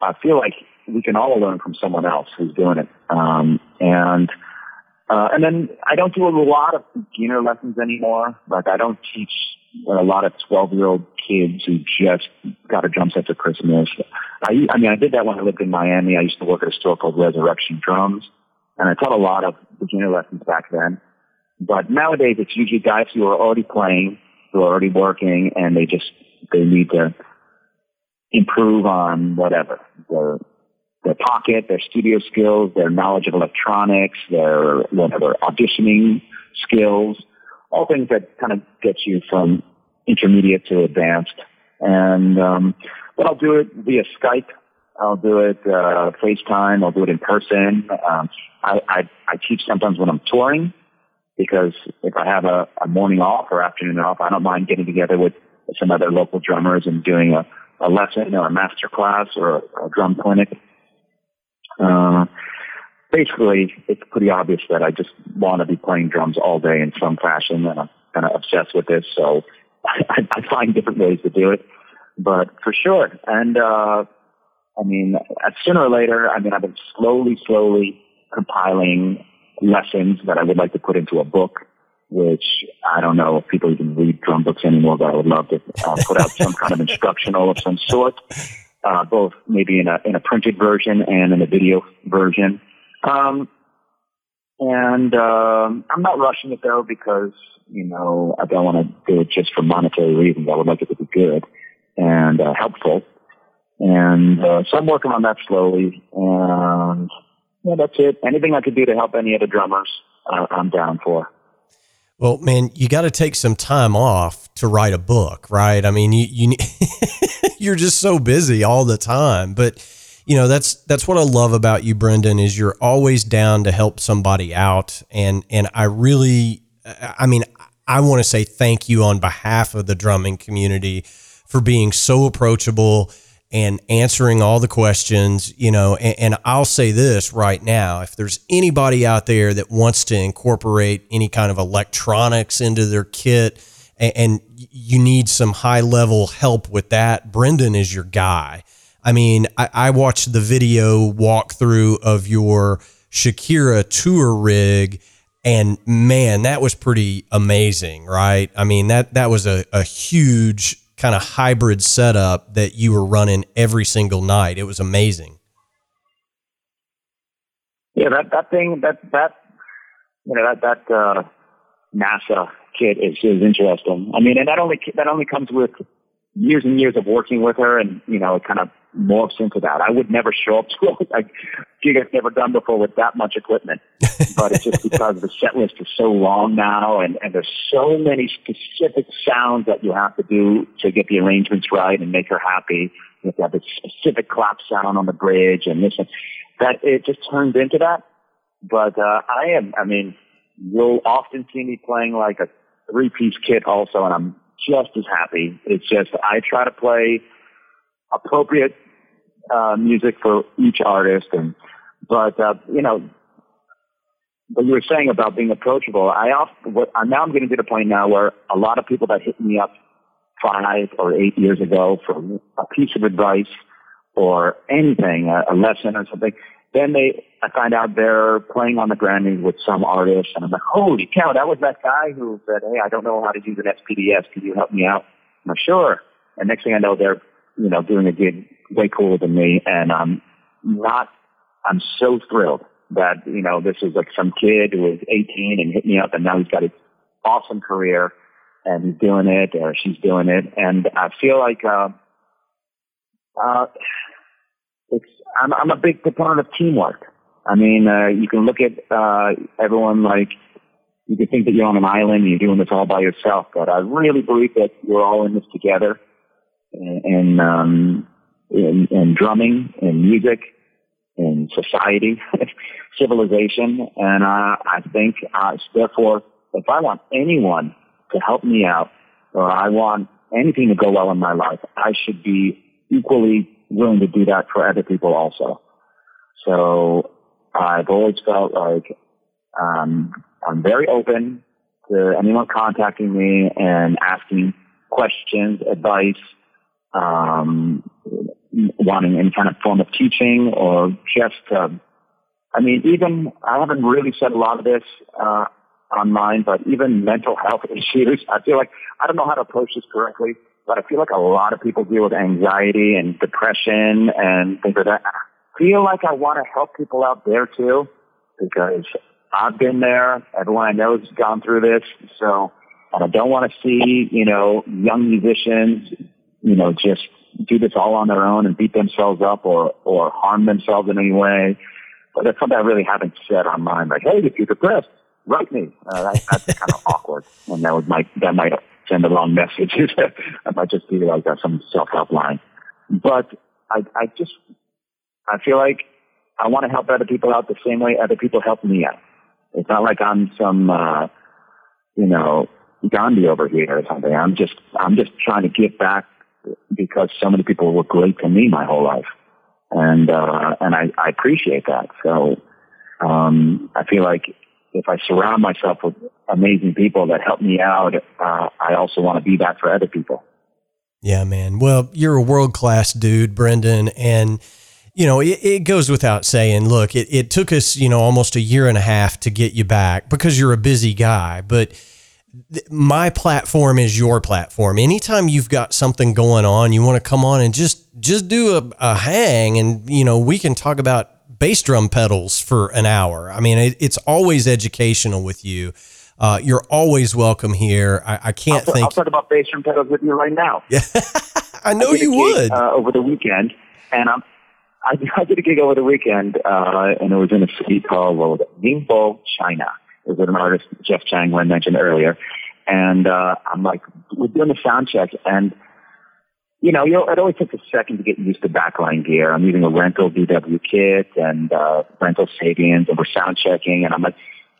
S2: I feel like we can all learn from someone else who's doing it. Um, and uh, and then I don't do a lot of beginner lessons anymore. Like I don't teach a lot of 12 year old kids who just got a drum set for Christmas. I, I mean, I did that when I lived in Miami. I used to work at a store called Resurrection Drums and I taught a lot of beginner lessons back then. But nowadays, it's usually guys who are already playing, who are already working, and they just they need to improve on whatever their their pocket, their studio skills, their knowledge of electronics, their whatever auditioning skills, all things that kind of get you from intermediate to advanced. And um, but I'll do it via Skype. I'll do it uh, FaceTime. I'll do it in person. Um, I, I I teach sometimes when I'm touring because if I have a, a morning off or afternoon off, I don't mind getting together with some other local drummers and doing a, a lesson or a master class or a, a drum clinic. Uh, basically, it's pretty obvious that I just want to be playing drums all day in some fashion, and I'm kind of obsessed with this. So I, I find different ways to do it, but for sure. And, uh, I mean, sooner or later, I mean, I've been slowly, slowly compiling lessons that I would like to put into a book, which I don't know if people even read drum books anymore, but I would love to uh, put out some kind of instructional of some sort, uh, both maybe in a, in a printed version and in a video version. Um, and um, I'm not rushing it though because you know I don't want to do it just for monetary reasons. I would like it to be good and uh, helpful. And uh, so I'm working on that slowly. And yeah, that's it. Anything I could do to help any of the drummers, uh, I'm down for.
S1: Well, man, you got to take some time off to write a book, right? I mean, you you you're just so busy all the time, but you know that's that's what I love about you, Brendan, is you're always down to help somebody out, and and I really, I mean, I want to say thank you on behalf of the drumming community for being so approachable and answering all the questions, you know, and, and, I'll say this right now, if there's anybody out there that wants to incorporate any kind of electronics into their kit and, and you need some high level help with that, Brendan is your guy. I mean, I, I watched the video walkthrough of your Shakira tour rig and man, that was pretty amazing, right? I mean, that, that was a, a huge kind of hybrid setup that you were running every single night. It was amazing.
S2: Yeah, that that thing that that you know that that uh, NASA kit is is interesting. I mean, and that only that only comes with years and years of working with her, and you know, kind of morphs into that. I would never show up to it like Giga's never done before with that much equipment. but it's just because the set list is so long now and, and there's so many specific sounds that you have to do to get the arrangements right and make her happy. You have to have a specific clap sound on the bridge and this and that it just turns into that. But uh I am I mean, you'll often see me playing like a three piece kit also and I'm just as happy. It's just I try to play appropriate uh, music for each artist. And but uh, you know, what you were saying about being approachable, I often what, now I'm getting to the point now where a lot of people that hit me up five or eight years ago for a piece of advice or anything, a, a lesson or something, then they I find out they're playing on the Grammy with some artist, and I'm like, holy cow, that was that guy who said, hey, I don't know how to use an SPDS. Can you help me out? I'm like, sure. And next thing I know, they're you know doing a gig way cooler than me, and I'm not. I'm so thrilled that you know this is like some kid who was 18 and hit me up, and now he's got an awesome career, and he's doing it, or she's doing it, and I feel like uh, uh, it's. I'm, I'm a big proponent of teamwork. I mean, uh, you can look at uh, everyone like you can think that you're on an island and you're doing this all by yourself, but I really believe that we're all in this together. And, and um, in, in drumming, in music, in society, civilization. And uh, I think, uh, therefore, if I want anyone to help me out, or I want anything to go well in my life, I should be equally willing to do that for other people also. So I've always felt like um, I'm very open to anyone contacting me and asking questions, advice, um, wanting any kind of form of teaching or just, uh, I mean, even, I haven't really said a lot of this, uh, online, but even mental health issues, I feel like, I don't know how to approach this correctly, but I feel like a lot of people deal with anxiety and depression and things like that. I feel like I want to help people out there too, because I've been there. Everyone I know has gone through this. So, and I don't want to see, you know, young musicians, you know, just do this all on their own and beat themselves up or, or harm themselves in any way. But that's something I really haven't said online. Like, hey, if you're depressed, write me. Uh, that, that's kind of awkward. And that would might, that might send the wrong message. I might just be like uh, some self-help line. But I, I just, I feel like I want to help other people out the same way other people help me out. It's not like I'm some, uh, you know, Gandhi over here or something. I'm just, I'm just trying to give back because so many people were great to me my whole life, and uh, and I, I appreciate that. So um, I feel like if I surround myself with amazing people that help me out, uh, I also want to be that for other people.
S1: Yeah, man. Well, you're a world class dude, Brendan, and you know, it, it, goes without saying, look, it, it took us, you know, almost a year and a half to get you back because you're a busy guy. But my platform is your platform. Anytime you've got something going on, you want to come on and just just do a, a hang and, you know, we can talk about bass drum pedals for an hour. I mean, it, it's always educational with you. Uh, you're always welcome here. I, I can't
S2: I'll,
S1: think.
S2: I'll talk about bass drum pedals with you right now.
S1: Yeah, I know
S2: I
S1: you would.
S2: Uh, over the weekend, and I'm I, I did a gig over the weekend, uh, and it was in a city called well, Ningbo, China. It an artist, Jeff Chang, who I mentioned earlier. And uh, I'm like, we're doing the sound check, and you know, you know, it always takes a second to get used to backline gear. I'm using a rental DW kit and uh, rental Sabians, and we're sound checking, and I'm like,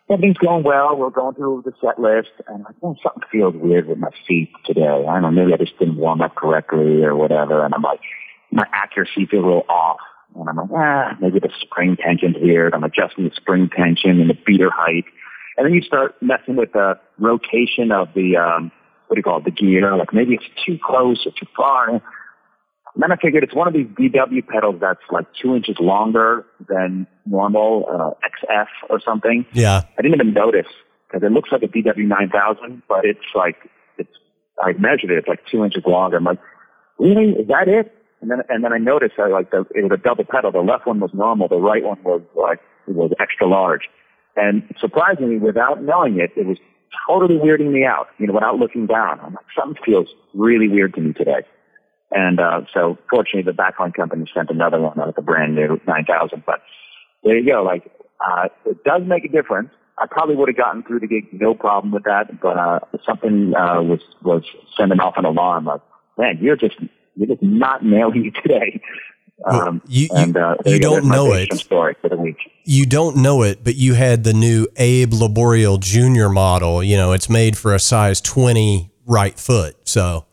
S2: everything's going well. We're going through the set list, and I'm like, something feels weird with my feet today. I don't know, maybe I just didn't warm up correctly or whatever. And I'm like, my accuracy feels a little off. And I'm like, ah, maybe the spring tension's weird. I'm adjusting the spring tension and the beater height. And then you start messing with the rotation of the, um, what do you call it, the gear. Like maybe it's too close or too far. And then I figured it's one of these DW pedals that's like two inches longer than normal, uh, XF or something.
S1: Yeah.
S2: I didn't even notice because it looks like a DW 9000, but it's like, it's, I measured it, it's like two inches longer. I'm like, really? Is that it? And then, and then I noticed that like the, it was a double pedal. The left one was normal. The right one was like, it was extra large. And surprisingly, without knowing it, it was totally weirding me out, you know, without looking down. I'm like, something feels really weird to me today. And, uh, so fortunately the backline company sent another one out, a brand new 9000. But there you go. Like, uh, it does make a difference. I probably would have gotten through the gig, no problem with that. But, uh, something, uh, was, was sending off an alarm like, man, you're just you're just not nailing it today.
S1: Um, you, you, and, uh, you don't know it.
S2: Story for the week.
S1: You don't know it, but you had the new Abe Laboriel Junior model. You know, it's made for a size 20 right foot. So.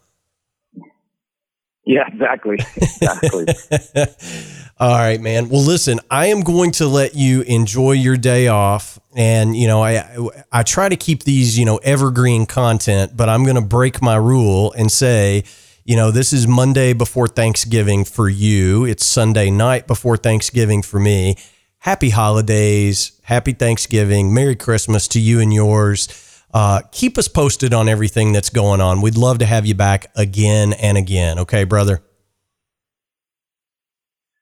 S2: Yeah, exactly. Exactly.
S1: All right, man. Well, listen, I am going to let you enjoy your day off. And, you know, I, I try to keep these, you know, evergreen content, but I'm going to break my rule and say, you know, this is Monday before Thanksgiving for you. It's Sunday night before Thanksgiving for me. Happy holidays. Happy Thanksgiving. Merry Christmas to you and yours. Uh, keep us posted on everything that's going on. We'd love to have you back again and again. Okay, brother?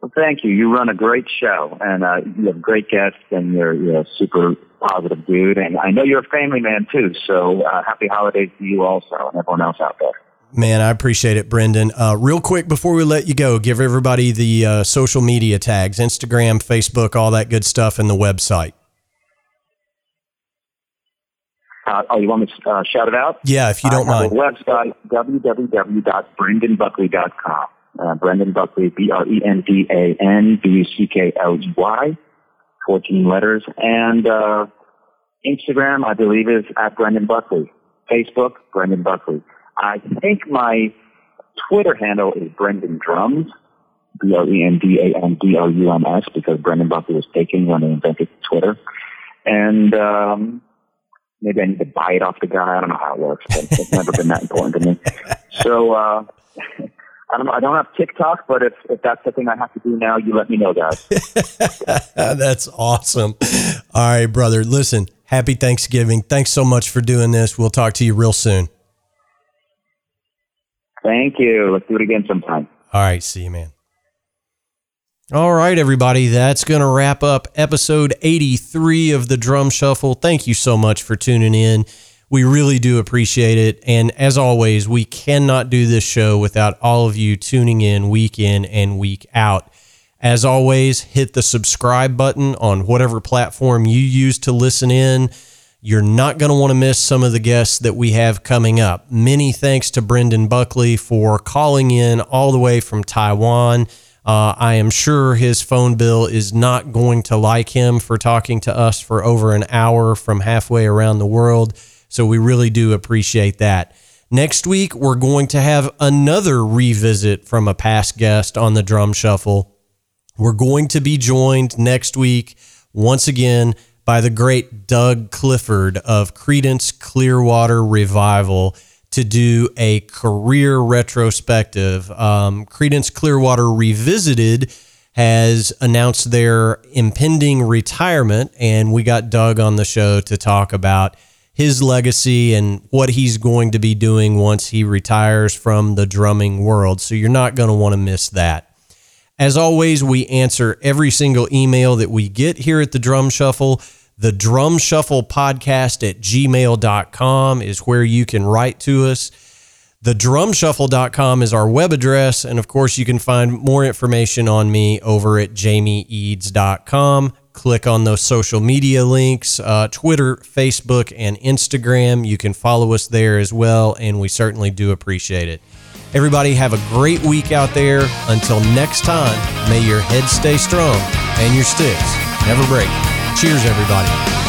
S2: Well, thank you. You run a great show, and uh, you have great guests, and you're, you're a super positive dude. And I know you're a family man, too. So uh, happy holidays to you also and everyone else out there.
S1: Man, I appreciate it, Brendan. Uh, real quick before we let you go, give everybody the uh, social media tags Instagram, Facebook, all that good stuff, and the website.
S2: Uh, oh, you want me to uh, shout it out?
S1: Yeah, if you don't
S2: I
S1: mind.
S2: website, www.brendanbuckley.com. Uh, Brendan Buckley, B-R-E-N-D-A-N-B-U-C-K-L-E-Y, 14 letters. And uh, Instagram, I believe, is at Brendan Buckley. Facebook, Brendan Buckley. I think my Twitter handle is Brendan Drums, B-R-E-N-D-A-N-D-O-U-M-S, because Brendan Buckley was taken when they invented Twitter. And um, maybe I need to buy it off the guy. I don't know how it works, but it's never been that important to me. So uh, I don't know. I don't have TikTok, but if, if that's the thing I have to do now, you let me know, guys.
S1: that's awesome. All right, brother. Listen, happy Thanksgiving. Thanks so much for doing this. We'll talk to you real soon.
S2: Thank you. Let's do it again sometime.
S1: All right. See you, man. All right, everybody. That's going to wrap up episode 83 of the Drum Shuffle. Thank you so much for tuning in. We really do appreciate it. And as always, we cannot do this show without all of you tuning in week in and week out. As always, hit the subscribe button on whatever platform you use to listen in. You're not going to want to miss some of the guests that we have coming up. Many thanks to Brendan Buckley for calling in all the way from Taiwan. Uh, I am sure his phone bill is not going to like him for talking to us for over an hour from halfway around the world. So we really do appreciate that. Next week, we're going to have another revisit from a past guest on the drum shuffle. We're going to be joined next week once again by the great Doug Clifford of Creedence Clearwater Revival to do a career retrospective. Um, Creedence Clearwater Revisited has announced their impending retirement, and we got Doug on the show to talk about his legacy and what he's going to be doing once he retires from the drumming world. So you're not going to want to miss that. As always, we answer every single email that we get here at the Drum Shuffle. The Drum Shuffle podcast at gmail.com is where you can write to us. The drumshuffle.com is our web address. And of course, you can find more information on me over at jamieeads.com. Click on those social media links uh, Twitter, Facebook, and Instagram. You can follow us there as well. And we certainly do appreciate it. Everybody, have a great week out there. Until next time, may your head stay strong and your sticks never break. Cheers, everybody.